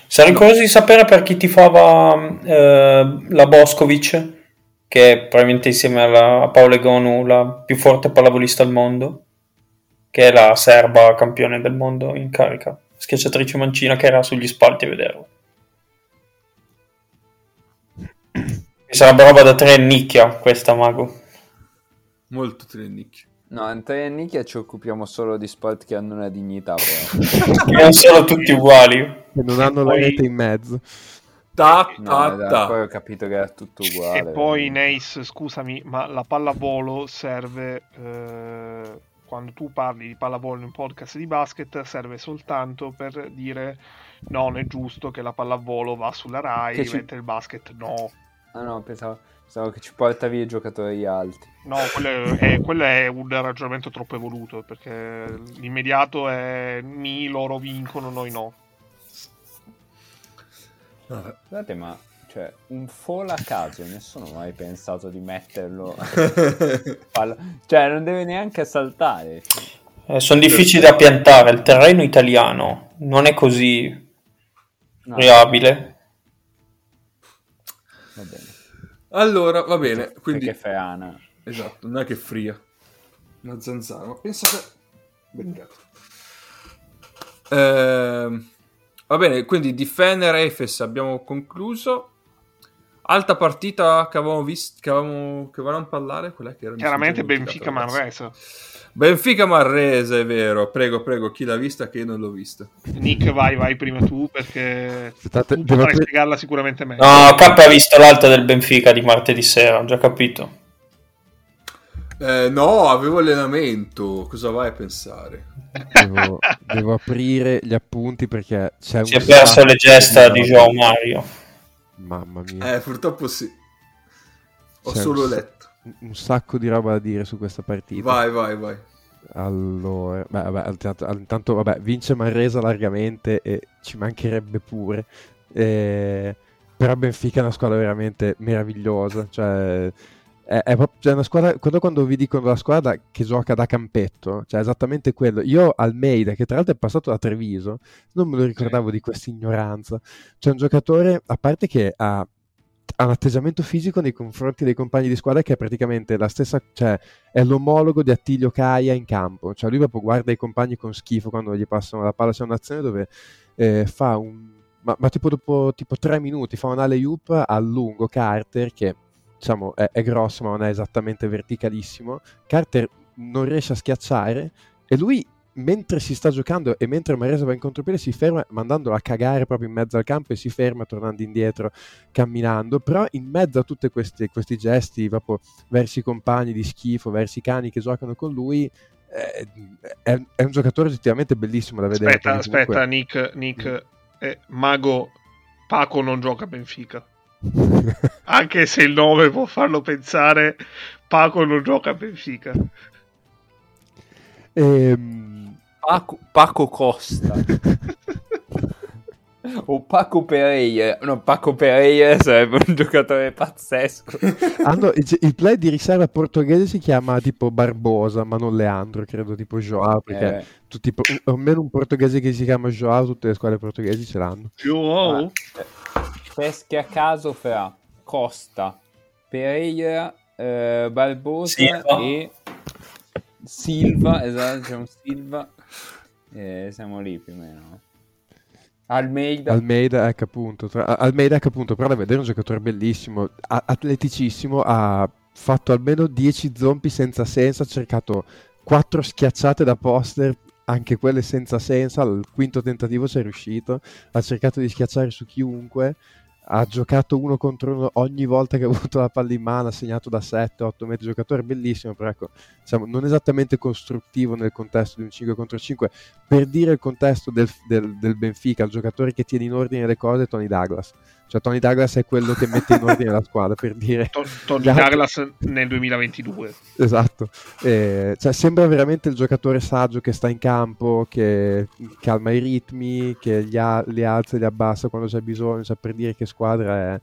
Sarei curioso di sapere per chi tifava eh, la Boskovic, che è probabilmente insieme alla Paolo Egonu la più forte pallavolista al mondo che è la serba campione del mondo in carica, schiacciatrice mancina che era sugli spalti a vederlo. Mi sarebbe roba da tre nicchia questa, Mago. Molto tre nicchia. No, in tre nicchia ci occupiamo solo di sport che hanno una dignità. [LAUGHS] che non sono tutti uguali. Che non hanno poi... la rete in mezzo. Ta, ta, no, ta. Poi ho capito che è tutto uguale. E poi, Nace, scusami, ma la pallavolo serve... Eh quando tu parli di pallavolo in un podcast di basket serve soltanto per dire non è giusto che la pallavolo va sulla Rai che mentre ci... il basket no. Ah no, pensavo, pensavo, che ci porta via i giocatori alti. No, quello è, quello è un ragionamento troppo evoluto perché l'immediato è ni loro vincono, noi no. Guardate, ma cioè, un fall a caso, nessuno ha mai pensato di metterlo. [LAUGHS] cioè, non deve neanche saltare. Eh, sono difficili da piantare. Il terreno italiano non è così no. reabile. Va bene. Allora, va bene. Quindi... Perché feana. Esatto, non è che fria. Una zanzara. Ma pensa che... Beccato. Eh, va bene, quindi di Fener Efes abbiamo concluso. Alta partita che avevamo visto, che, avevamo, che volevamo parlare, quella che era Chiaramente Benfica Manresa. Benfica Marrese, è vero. Prego, prego, chi l'ha vista che io non l'ho vista. Nick, vai, vai prima tu perché State, tu potrai spiegarla sicuramente meglio. No, K ha visto l'alta del Benfica di martedì sera, ho già capito. Eh, no, avevo allenamento. Cosa vai a pensare? Devo, devo aprire gli appunti perché c'è si è perso le gesta di João Mario. Mamma mia. Eh, purtroppo sì. Ho C'è solo un, letto. Un sacco di roba da dire su questa partita. Vai, vai, vai. Allora, beh, vabbè, intanto, vabbè, vince Manresa largamente e ci mancherebbe pure. Eh, però Benfica è una squadra veramente meravigliosa. Cioè, è, è, cioè una squadra, quando, quando vi dicono la squadra che gioca da campetto, cioè esattamente quello. Io Almeida, che tra l'altro è passato da Treviso, non me lo ricordavo sì. di questa ignoranza. C'è un giocatore, a parte che ha, ha, un atteggiamento fisico nei confronti dei compagni di squadra che è praticamente la stessa, cioè è l'omologo di Attilio Caia in campo. Cioè lui proprio guarda i compagni con schifo quando gli passano la palla. C'è un'azione dove eh, fa un... Ma, ma tipo dopo tipo tre minuti fa un alley-oop a lungo Carter che diciamo, è, è grosso ma non è esattamente verticalissimo. Carter non riesce a schiacciare e lui mentre si sta giocando e mentre Maresa va in contropiede si ferma mandandolo a cagare proprio in mezzo al campo e si ferma tornando indietro camminando però in mezzo a tutti questi, questi gesti proprio verso i compagni di schifo verso i cani che giocano con lui è, è, un giocatore oggettivamente bellissimo da vedere aspetta aspetta Nick, Nick eh, Mago Paco non gioca a Benfica anche se il nome può farlo pensare Paco non gioca a Benfica. Ehm... Paco, Paco Costa. [LAUGHS] O Paco Pereira. No Paco Pereira sarebbe un giocatore pazzesco. [LAUGHS] Hanno, il, il, play di riserva portoghese si chiama tipo Barbosa ma non Leandro credo tipo Joao perché eh. tutti, almeno un portoghese che si chiama Joao tutte le squadre portoghesi ce l'hanno. Joao? Ah, pesche a caso fra Costa Pereira eh, Barbosa Silva. e Silva esatto c'è un Silva eh, siamo lì più o meno Almeida. Almeida, ecco appunto, tra, Almeida, ecco appunto, però da vedere un giocatore bellissimo, a, atleticissimo, ha fatto almeno 10 zombie senza senso, ha cercato 4 schiacciate da poster, anche quelle senza senso, al quinto tentativo ci è riuscito, ha cercato di schiacciare su chiunque, ha giocato uno contro uno ogni volta che ha avuto la palla in mano, ha segnato da 7-8 metri, giocatore bellissimo, però ecco, diciamo, non esattamente costruttivo nel contesto di un 5 contro 5. Per dire il contesto del, del, del Benfica, il giocatore che tiene in ordine le cose è Tony Douglas. Cioè Tony Douglas è quello che mette in ordine la squadra, per dire... Tony Douglas nel 2022. Esatto. Eh, cioè, sembra veramente il giocatore saggio che sta in campo, che calma i ritmi, che li, ha, li alza e li abbassa quando c'è bisogno, cioè, per dire che squadra è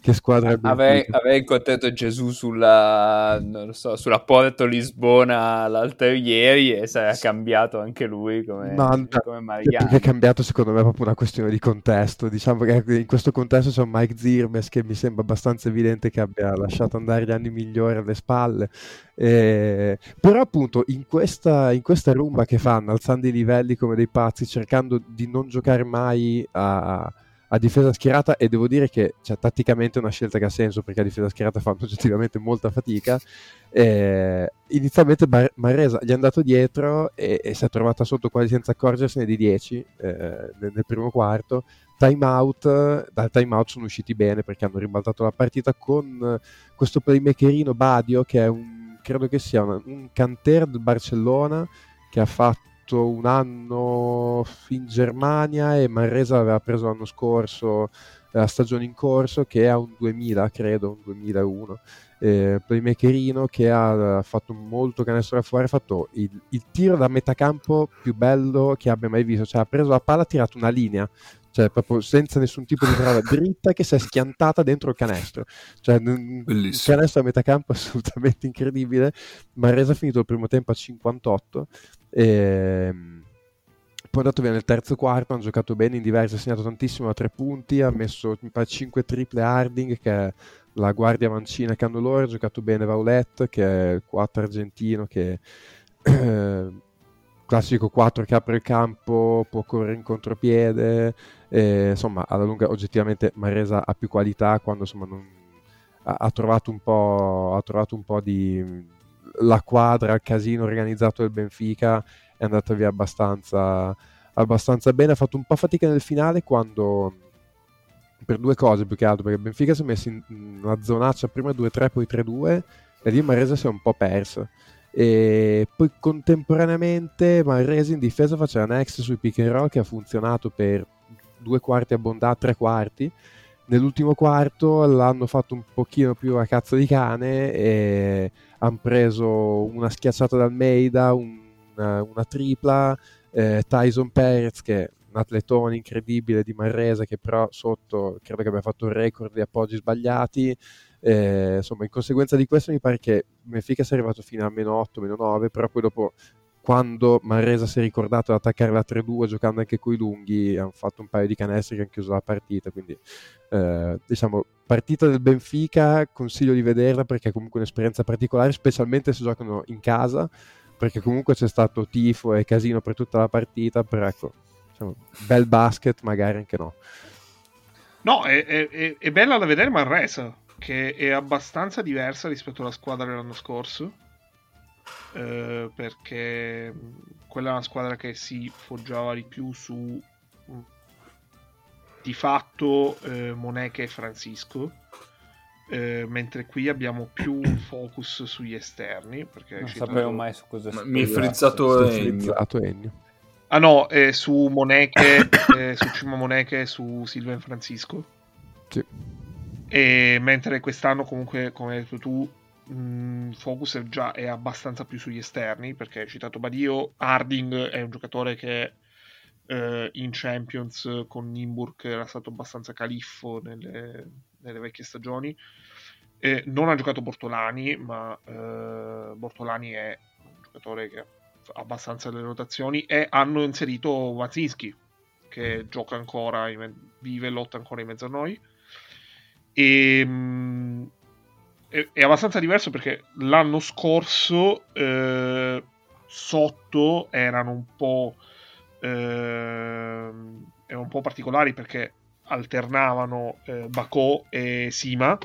che squadra Avrei, avrei incontrato Gesù sulla, so, sulla Porto Lisbona l'altro ieri e sarà cambiato anche lui come, no, come Mariano. È cambiato secondo me proprio una questione di contesto. Diciamo che in questo contesto c'è un Mike Zirmes che mi sembra abbastanza evidente che abbia lasciato andare gli anni migliori alle spalle. Eh, però appunto in questa, in questa rumba che fanno, alzando i livelli come dei pazzi, cercando di non giocare mai a a difesa schierata e devo dire che cioè, tatticamente è una scelta che ha senso perché a difesa schierata fanno [LAUGHS] oggettivamente molta fatica. Eh, inizialmente Bar- Maresa gli è andato dietro e, e, si è trovata sotto quasi senza accorgersene di 10 eh, nel, nel, primo quarto. Time out, dal time out sono usciti bene perché hanno ribaltato la partita con questo playmakerino Badio che è un, credo che sia una, un canter del Barcellona che ha fatto fatto un anno in Germania e Manresa l'aveva preso l'anno scorso, la stagione in corso, che ha un 2000, credo, un 2001. Eh, playmakerino che ha fatto molto canestro da fuori, ha fatto il, il, tiro da metacampo più bello che abbia mai visto, cioè ha preso la palla, ha tirato una linea, cioè proprio senza nessun tipo di trava [LAUGHS] dritta che si è schiantata dentro il canestro. Cioè, un canestro a metà campo assolutamente incredibile. Marresa ha finito il primo tempo a 58 e ehm, poi è andato via nel terzo quarto, hanno giocato bene in diversi, ha segnato tantissimo a tre punti, ha messo mi pare 5 triple Harding che è la guardia mancina che hanno loro, ha giocato bene Vaulet che è il 4 argentino che eh, classico 4 che apre il campo, può correre in contropiede, e, insomma alla lunga oggettivamente Maresa ha più qualità quando insomma non, ha, ha, trovato ha trovato un po' di la quadra, il casino organizzato del Benfica è andata via abbastanza, abbastanza bene. Ha fatto un po' fatica nel finale quando per due cose più che altro perché Benfica si è messo in una zonaccia prima 2-3 poi 3-2 e lì Maresa si è un po' perso e poi contemporaneamente Maresa in difesa faceva next sui pick and roll che ha funzionato per due quarti abbondati, tre quarti nell'ultimo quarto l'hanno fatto un pochino più a cazzo di cane e hanno preso una schiacciata da Almeida, una, una tripla, eh, Tyson Perez che è un atletone incredibile di Marresa che però sotto credo che abbia fatto un record di appoggi sbagliati. Eh, insomma, in conseguenza di questo mi pare che Benfica sia arrivato fino a meno 8, meno 9, però poi dopo quando Marresa si è ricordato di attaccare la 3-2 giocando anche coi lunghi, hanno fatto un paio di canestri che hanno chiuso la partita, quindi eh, diciamo partita del Benfica, consiglio di vederla perché è comunque un'esperienza particolare, specialmente se giocano in casa, perché comunque c'è stato tifo e casino per tutta la partita, però ecco, diciamo, bel basket magari anche no. No, è, è, è bella da vedere Marresa, che è abbastanza diversa rispetto alla squadra dell'anno scorso eh, perché quella è una squadra che si foggiava di più su di fatto eh, Moneca e Francisco eh, mentre qui abbiamo più un focus sugli esterni perché Non citato- sapevo mai su cosa Ma mi è scrivesse. frizzato Ennio. Ennio. ah no eh, su Moneche eh, su Cima Moneche e su Silvan Francisco Sì. E mentre quest'anno comunque come hai detto tu mh, focus è già è abbastanza più sugli esterni perché citato Badio. Harding è un giocatore che eh, in Champions con Nimburg era stato abbastanza califfo nelle, nelle vecchie stagioni. Eh, non ha giocato Bortolani ma eh, Bortolani è un giocatore che fa abbastanza le rotazioni e hanno inserito Wazinski che gioca ancora in vive e lotta ancora in mezzo a noi. E, mh, è, è abbastanza diverso perché l'anno scorso eh, sotto erano un po' ehm, erano un po' particolari perché alternavano eh, Bacò e Sima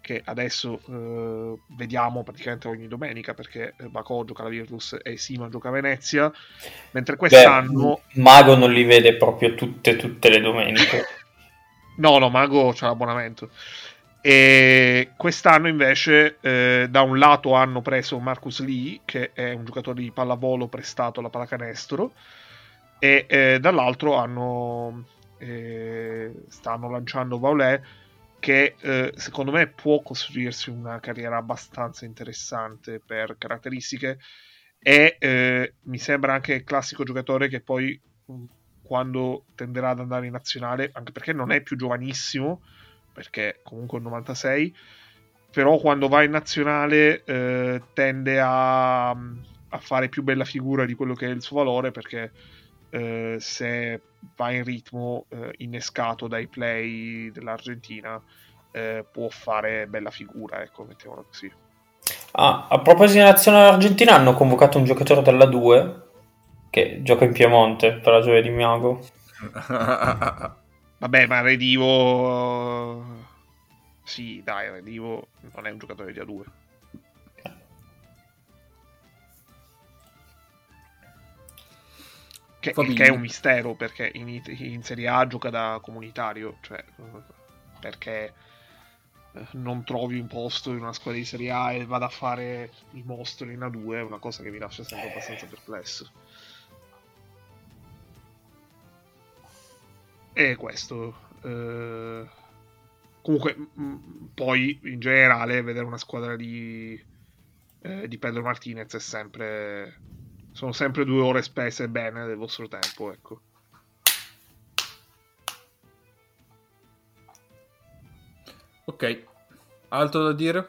che adesso eh, vediamo praticamente ogni domenica perché eh, Bacò gioca la Virtus e Sima gioca a Venezia mentre quest'anno Beh, Mago non li vede proprio tutte, tutte le domeniche. [LAUGHS] No, no, Mago c'ha l'abbonamento. E quest'anno invece eh, da un lato hanno preso Marcus Lee, che è un giocatore di pallavolo prestato alla pallacanestro, e eh, dall'altro hanno, eh, stanno lanciando Vaulet, che eh, secondo me può costruirsi una carriera abbastanza interessante per caratteristiche. E eh, mi sembra anche il classico giocatore che poi mh, quando tenderà ad andare in nazionale, anche perché non è più giovanissimo, perché comunque è un 96, però quando va in nazionale eh, tende a, a fare più bella figura di quello che è il suo valore, perché eh, se va in ritmo eh, innescato dai play dell'Argentina eh, può fare bella figura, ecco, mettiamola così. Ah, a proposito di nazionale argentina, hanno convocato un giocatore della 2 che gioca in Piemonte per la gioia di Mago. [LAUGHS] Vabbè, ma Redivo... Sì, dai, Redivo non è un giocatore di A2. Che, che è un mistero perché in, in Serie A gioca da comunitario, cioè eh, perché eh, non trovi un posto in una squadra di Serie A e vada a fare il mostro in A2 è una cosa che mi lascia sempre abbastanza perplesso. E questo. eh, Comunque, mh, poi in generale vedere una squadra di, eh, di Pedro Martinez è sempre. Sono sempre due ore spese bene del vostro tempo, ecco. ok, altro da dire?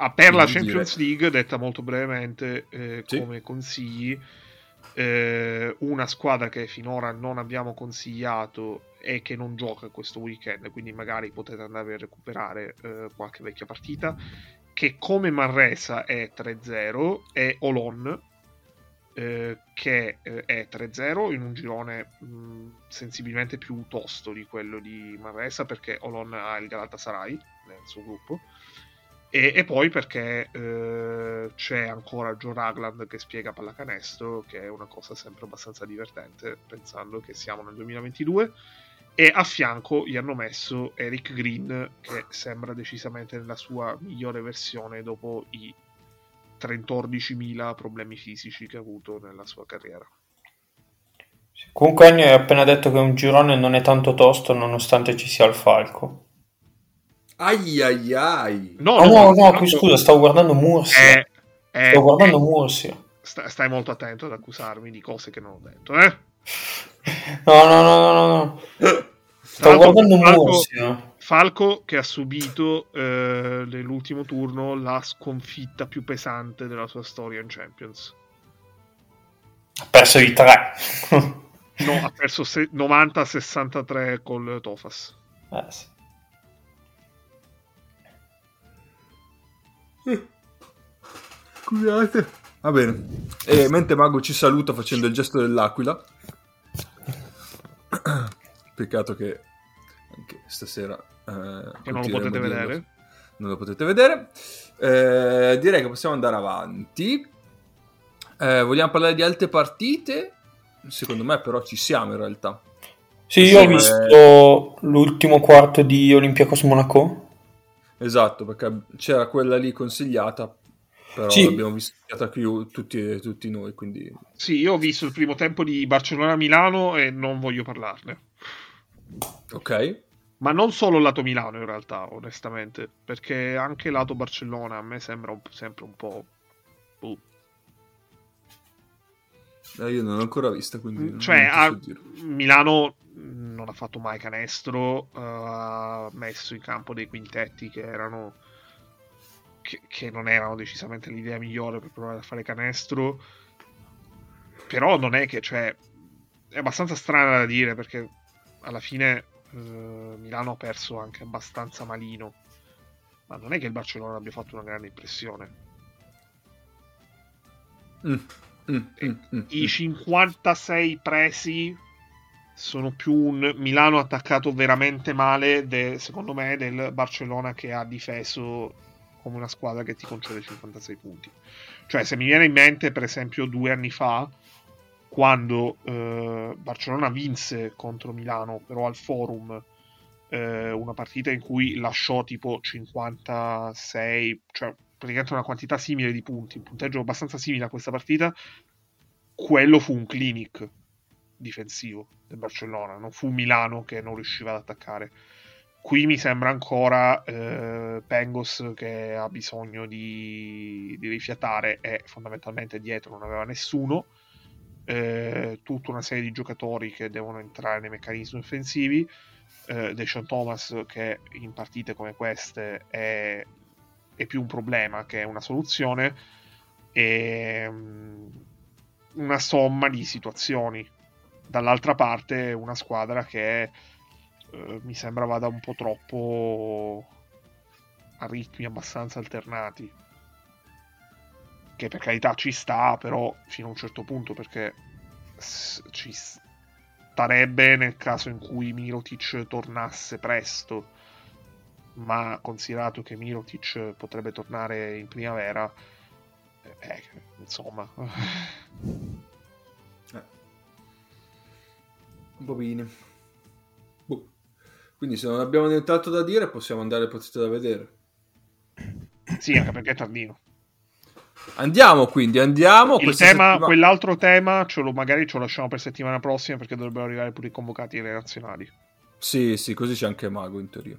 Ah, per la Champions direi- League, detta molto brevemente, eh, Sì. come consigli, eh, una squadra che finora non abbiamo consigliato e che non gioca questo weekend, quindi magari potete andare a recuperare eh, qualche vecchia partita, che come Manresa è 3-0, è Olon, eh, che eh, è 3-0 in un girone mh, sensibilmente più tosto di quello di Manresa, perché Olon ha il Galatasaray nel suo gruppo. E, e poi perché eh, c'è ancora Joe Ragland che spiega pallacanestro, che è una cosa sempre abbastanza divertente, pensando che siamo nel 2022. E a fianco gli hanno messo Eric Green, che sembra decisamente nella sua migliore versione dopo i 14.000 problemi fisici che ha avuto nella sua carriera. Comunque Ennio hai appena detto che un girone non è tanto tosto nonostante ci sia il Falco. Ai ai ai. No, Oh, no, no, qui scusa, stavo guardando Mursia. Eh, eh, Stavo guardando eh, Mursia. sta- stai molto attento ad accusarmi di cose che non ho detto, eh? No, no, no, no, no, no. Stavo l'altro, guardando Falco- Mursia. Falco che ha subito eh, nell'ultimo turno la sconfitta più pesante della sua storia in Champions. Ha perso di tre. No, ha perso se- 90-63 col Tofas. Eh, sì. Scusate. Va bene. E mentre Mago ci saluta facendo il gesto dell'aquila. [CLEARS THROAT] Peccato che che stasera eh, Che non lo potete vedere. Non lo potete vedere. Eh, direi che possiamo andare avanti. Eh, vogliamo parlare di altre partite? Secondo me però ci siamo in realtà. Sì, io ho visto l'ultimo quarto di Olympiacos Monaco. Esatto, perché c'era quella lì consigliata, però Sì. l'abbiamo visitata qui tutti, tutti noi, quindi... Sì, io ho visto il primo tempo di Barcellona-Milano e non voglio parlarne. Ok. Ma non solo lato Milano in realtà, onestamente, perché anche lato Barcellona a me sembra un- sempre un po'... boh. Eh, io non l'ho ancora vista, quindi... non- Cioè, a-. Milano non ha fatto mai canestro, eh, ha messo in campo dei quintetti che erano che, che non erano decisamente l'idea migliore per provare a fare canestro. Però non è che, cioè, è abbastanza strana da dire perché alla fine eh, Milano ha perso anche abbastanza malino. Ma non è che il Barcellona abbia fatto una grande impressione. Mm, mm, mm, mm, I mm. 56 presi sono più un Milano attaccato veramente male, de- secondo me, del Barcellona che ha difeso come una squadra che ti concede 56 punti. Cioè, se mi viene in mente, per esempio, due anni fa, quando eh, Barcellona vinse contro Milano, però al Forum, eh, una partita in cui lasciò tipo 56, cioè praticamente una quantità simile di punti, un punteggio abbastanza simile a questa partita, quello fu un clinic difensivo del Barcellona, non fu Milano che non riusciva ad attaccare. Qui mi sembra ancora eh, Pengos che ha bisogno di, di rifiatare e fondamentalmente dietro non aveva nessuno. Eh, tutta una serie di giocatori che devono entrare nei meccanismi offensivi. Eh, Deshaun Thomas che in partite come queste è, è più un problema che una soluzione. E, mm, una somma di situazioni. Dall'altra parte una squadra che eh, mi sembra vada un po' troppo a ritmi abbastanza alternati. Che per carità ci sta, però fino a un certo punto perché ci starebbe nel caso in cui Mirotic tornasse presto. Ma considerato che Mirotic potrebbe tornare in primavera, eh, insomma, Un po' bene. Boh. Quindi se non abbiamo nient'altro da dire possiamo andare al partito da vedere. sì, anche perché è tardino. Andiamo quindi, andiamo. Il tema, settimana- quell'altro tema, ce lo, magari ce lo lasciamo per settimana prossima perché dovrebbero arrivare pure i convocati alle nazionali. Sì, sì, così c'è anche Mago in teoria.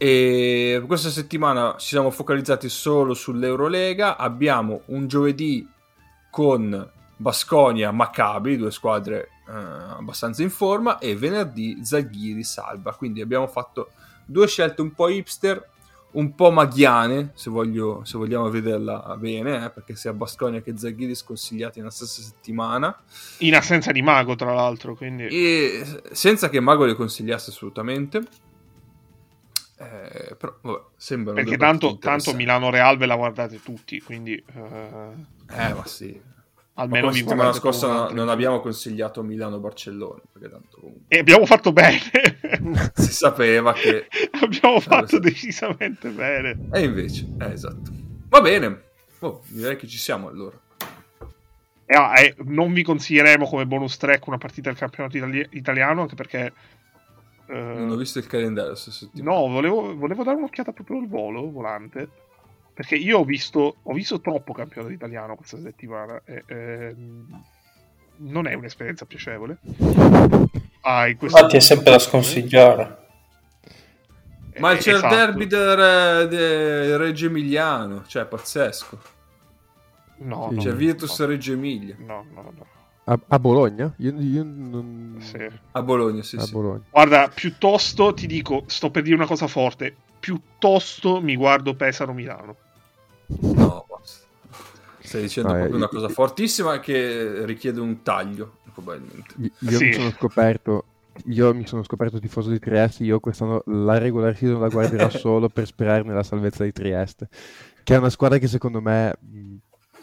E questa settimana ci siamo focalizzati solo sull'Eurolega. Abbiamo un giovedì con Basconia Maccabi, due squadre eh, abbastanza in forma, e venerdì Zalghiri Salva. Quindi abbiamo fatto due scelte un po' hipster, un po' maghiane, se, voglio- se vogliamo vederla bene, eh, perché sia Basconia che Zalghiri sconsigliati nella stessa settimana. In assenza di Mago, tra l'altro, quindi... E senza che Mago le consigliasse assolutamente. Eh, però vabbè, sembrano perché tanto, tanto. Milano-Real ve la guardate tutti, quindi... eh, Eh, ma sì. Almeno la settimana scorsa non, abbiamo consigliato Milano-Barcellona, perché tanto comunque E abbiamo fatto bene. [LAUGHS] si sapeva che... [LAUGHS] abbiamo fatto sì. decisamente bene. E invece, eh, esatto. Va bene. Oh, direi che ci siamo allora. E, ah, e non vi consiglieremo come bonus track una partita del campionato itali- italiano, anche perché... eh, Non ho visto il calendario. No, volevo, volevo dare un'occhiata proprio al volo, volante. Perché io ho visto, ho visto troppo campionato italiano questa settimana. E, ehm, non è un'esperienza piacevole. Ah, Infatti è sempre da sconsigliare. Ma Eh, c'è esatto. il derby del, del Reggio Emiliano, cioè pazzesco. No, Sì. C'è Virtus no. Reggio Emilia. No, no, no. A, a Bologna? Io, io non... Sì. A Bologna, sì, a sì. Bologna. Guarda, piuttosto ti dico, sto per dire una cosa forte. Piuttosto mi guardo Pesaro Milano. No, basta. Stai dicendo eh, proprio una io- cosa fortissima che richiede un taglio, probabilmente. Io Sì. mi sono scoperto. Io mi sono scoperto tifoso di Trieste. Io quest'anno la regular season la guarderò [LAUGHS] solo per sperare nella salvezza di Trieste, che è una squadra che secondo me mh,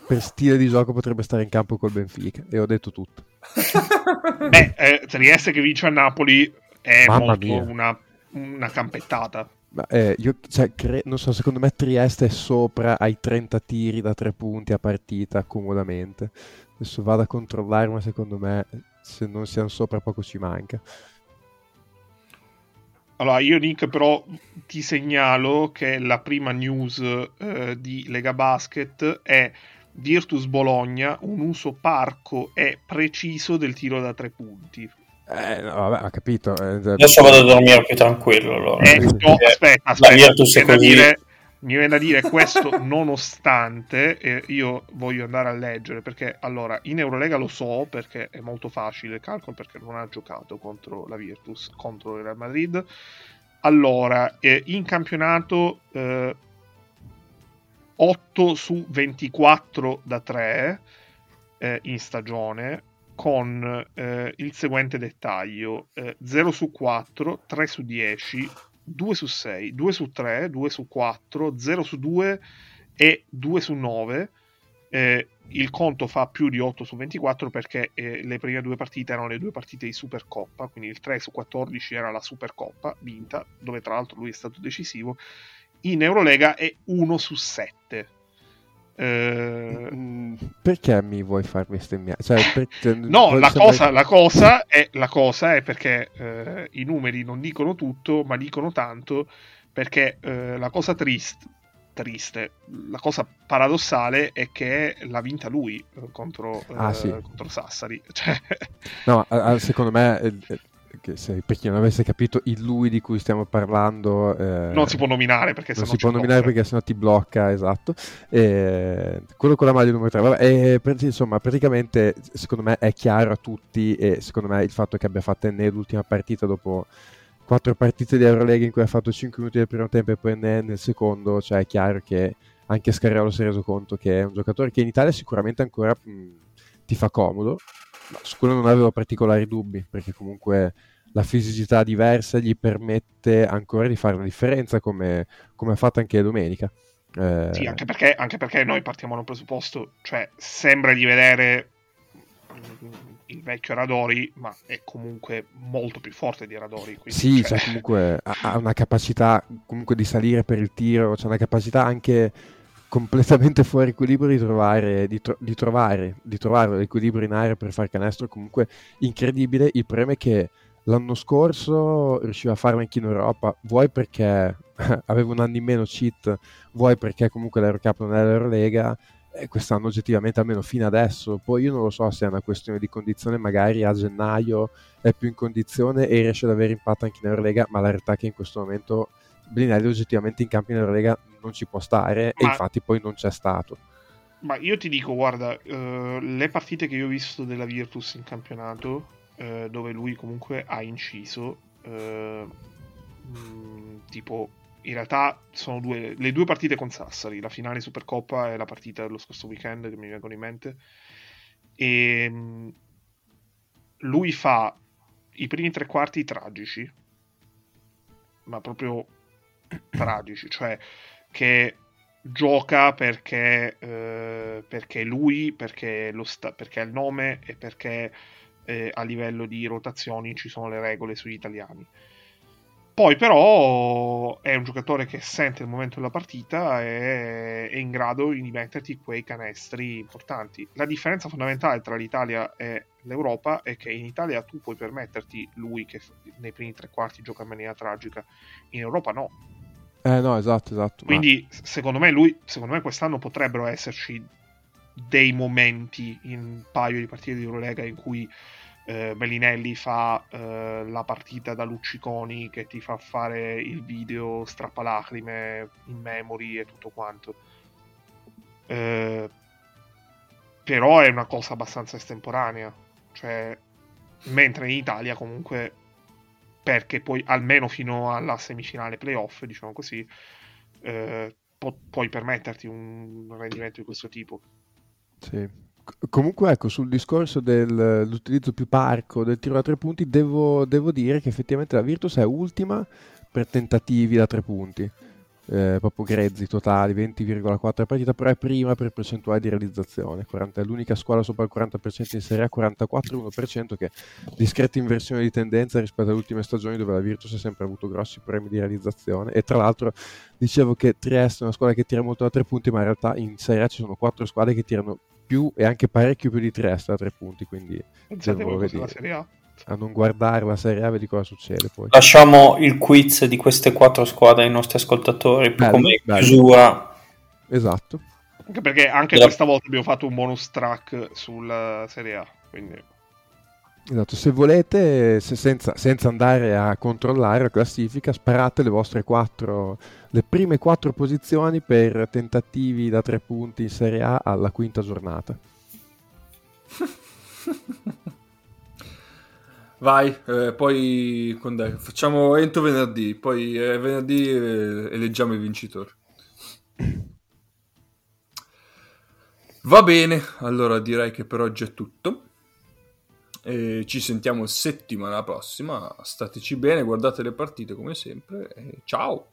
per stile di gioco potrebbe stare in campo col Benfica. E ho detto tutto. [LAUGHS] Beh, eh, Trieste che vince a Napoli è Mamma molto una, una campettata. Ma, eh, io, cioè, cre- non so, secondo me Trieste è sopra ai 30 tiri da tre punti a partita comodamente. Adesso vado a controllare, ma secondo me se non siamo sopra poco ci manca. Allora, io Nick però ti segnalo che la prima news eh, di Lega Basket è Virtus Bologna, un uso parco e preciso del tiro da tre punti. Eh, no, vabbè, ho capito. eh, Adesso vado a dormire più tranquillo. Allora. Eh, no, Perché aspetta, la aspetta, Virtus mi è viene da così. dire, mi viene da dire questo [LAUGHS] nonostante eh, io voglio andare a leggere perché allora in Eurolega lo so perché è molto facile il calcolo perché non ha giocato contro la Virtus contro il Real Madrid allora eh, in campionato eh, 8 su 24 da 3 eh, in stagione con eh, il seguente dettaglio eh, 0 su 4 3 su 10 2 su 6 2 su 3 2 su 4 0 su 2 e 2 su 9 eh, il conto fa più di 8 su 24 perché eh, le prime due partite erano le due partite di Supercoppa, quindi il 3 su 14 era la Supercoppa vinta, dove tra l'altro lui è stato decisivo. In Eurolega è 1 su 7. Eh, Perché mi vuoi far bestemmiare? Cioè, [LAUGHS] per- cioè, No, la cosa, la cosa è, la cosa è perché eh, i numeri non dicono tutto, ma dicono tanto perché eh, la cosa triste, triste, la cosa paradossale è che l'ha vinta lui eh, contro, eh, Ah, sì. contro Sassari. [LAUGHS] Cioè, No, a- a- secondo me, eh, eh, che se- per chi non avesse capito, il lui di cui stiamo parlando... eh, non si può nominare perché non si può nominare perché sennò ti blocca, esatto. E quello con la maglia numero 3. Vabbè, e insomma, praticamente secondo me è chiaro a tutti e secondo me il fatto che abbia fatto Enne l'ultima partita dopo quattro partite di Eurolega in cui ha fatto 5 minuti del primo tempo e poi Enne nel secondo, cioè è chiaro che anche Scarriolo si è reso conto che è un giocatore che in Italia sicuramente ancora mh, ti fa comodo, ma su quello non avevo particolari dubbi perché comunque la fisicità diversa gli permette ancora di fare una differenza come, come ha fatto anche domenica. Eh, Sì, anche perché, anche perché noi partiamo da un presupposto, cioè sembra di vedere mm, il vecchio Radori, ma è comunque molto più forte di Radori. quindi, Sì, cioè, cioè, comunque ha, una capacità comunque di salire per il tiro, c'è una capacità anche completamente fuori equilibrio di trovare, di, tro- di trovare, di trovare l'equilibrio in aria per fare canestro comunque incredibile. Il problema è che l'anno scorso riusciva a farlo anche in Europa, vuoi perché [LAUGHS] aveva un anno in meno cheat, vuoi perché comunque l'Eurocup non è l'Eurolega, e quest'anno oggettivamente almeno fino adesso, poi io non lo so se è una questione di condizione, magari a gennaio è più in condizione e riesce ad avere impatto anche in Eurolega, ma la realtà è che in questo momento Blinelli oggettivamente in campo in Eurolega non ci può stare e Ma- infatti poi non c'è stato. Ma io ti dico, guarda, eh, le partite che io ho visto della Virtus in campionato, eh, dove lui comunque ha inciso, eh, mh, tipo, in realtà sono due, le due partite con Sassari, la finale Supercoppa e la partita dello scorso weekend che mi vengono in mente. E mh, lui fa i primi tre quarti tragici, ma proprio [CLEARS THROAT] tragici, cioè che gioca perché, eh, perché lui, perché, sta- perché ha il nome e perché eh, a livello di rotazioni ci sono le regole sugli italiani. Poi però è un giocatore che sente il momento della partita e è in grado di metterti quei canestri importanti. La differenza fondamentale tra l'Italia e l'Europa è che in Italia tu puoi permetterti lui che nei primi tre quarti gioca in maniera tragica, in Europa no. Eh no, esatto, esatto. ma- Quindi, s- secondo me, lui, secondo me, quest'anno potrebbero esserci dei momenti in un paio di partite di Eurolega in cui eh, Bellinelli fa eh, la partita da Lucciconi che ti fa fare il video strappalacrime in memory e tutto quanto. Eh, però è una cosa abbastanza estemporanea. Cioè, mentre in Italia comunque perché poi almeno fino alla semifinale playoff, diciamo così, eh, pu- puoi permetterti un rendimento di questo tipo. Sì. Comunque, ecco, sul discorso dell'utilizzo più parco del tiro da tre punti, devo, devo dire che effettivamente la Virtus è ultima per tentativi da tre punti, eh, proprio grezzi totali, 20,4 partita, però è prima per percentuale di realizzazione, 40 è l'unica squadra sopra il 40% in Serie A, 44,1% che è discreta inversione di tendenza rispetto alle ultime stagioni dove la Virtus ha sempre avuto grossi premi di realizzazione. E tra l'altro dicevo che Trieste è una squadra che tira molto da tre punti, ma in realtà in Serie A ci sono quattro squadre che tirano più e anche parecchio più di Trieste da tre punti, quindi voi la vedere. Serie A? a non guardare la Serie A vedi cosa succede poi. Lasciamo il quiz di queste quattro squadre ai nostri ascoltatori più Bello, come bello. chiusura. Esatto. Anche perché anche La- questa volta abbiamo fatto un bonus track sulla Serie A. Quindi Esatto, se volete, se- senza, senza andare a controllare la classifica, sparate le vostre quattro, le prime quattro posizioni per tentativi da tre punti in Serie A alla quinta giornata. [LAUGHS] Vai, eh, poi quando facciamo entro venerdì, poi eh, venerdì eh, eleggiamo il vincitore. [CLEARS THROAT] Va bene, allora direi che per oggi è tutto. E ci sentiamo settimana prossima. Stateci bene, guardate le partite come sempre. Ciao!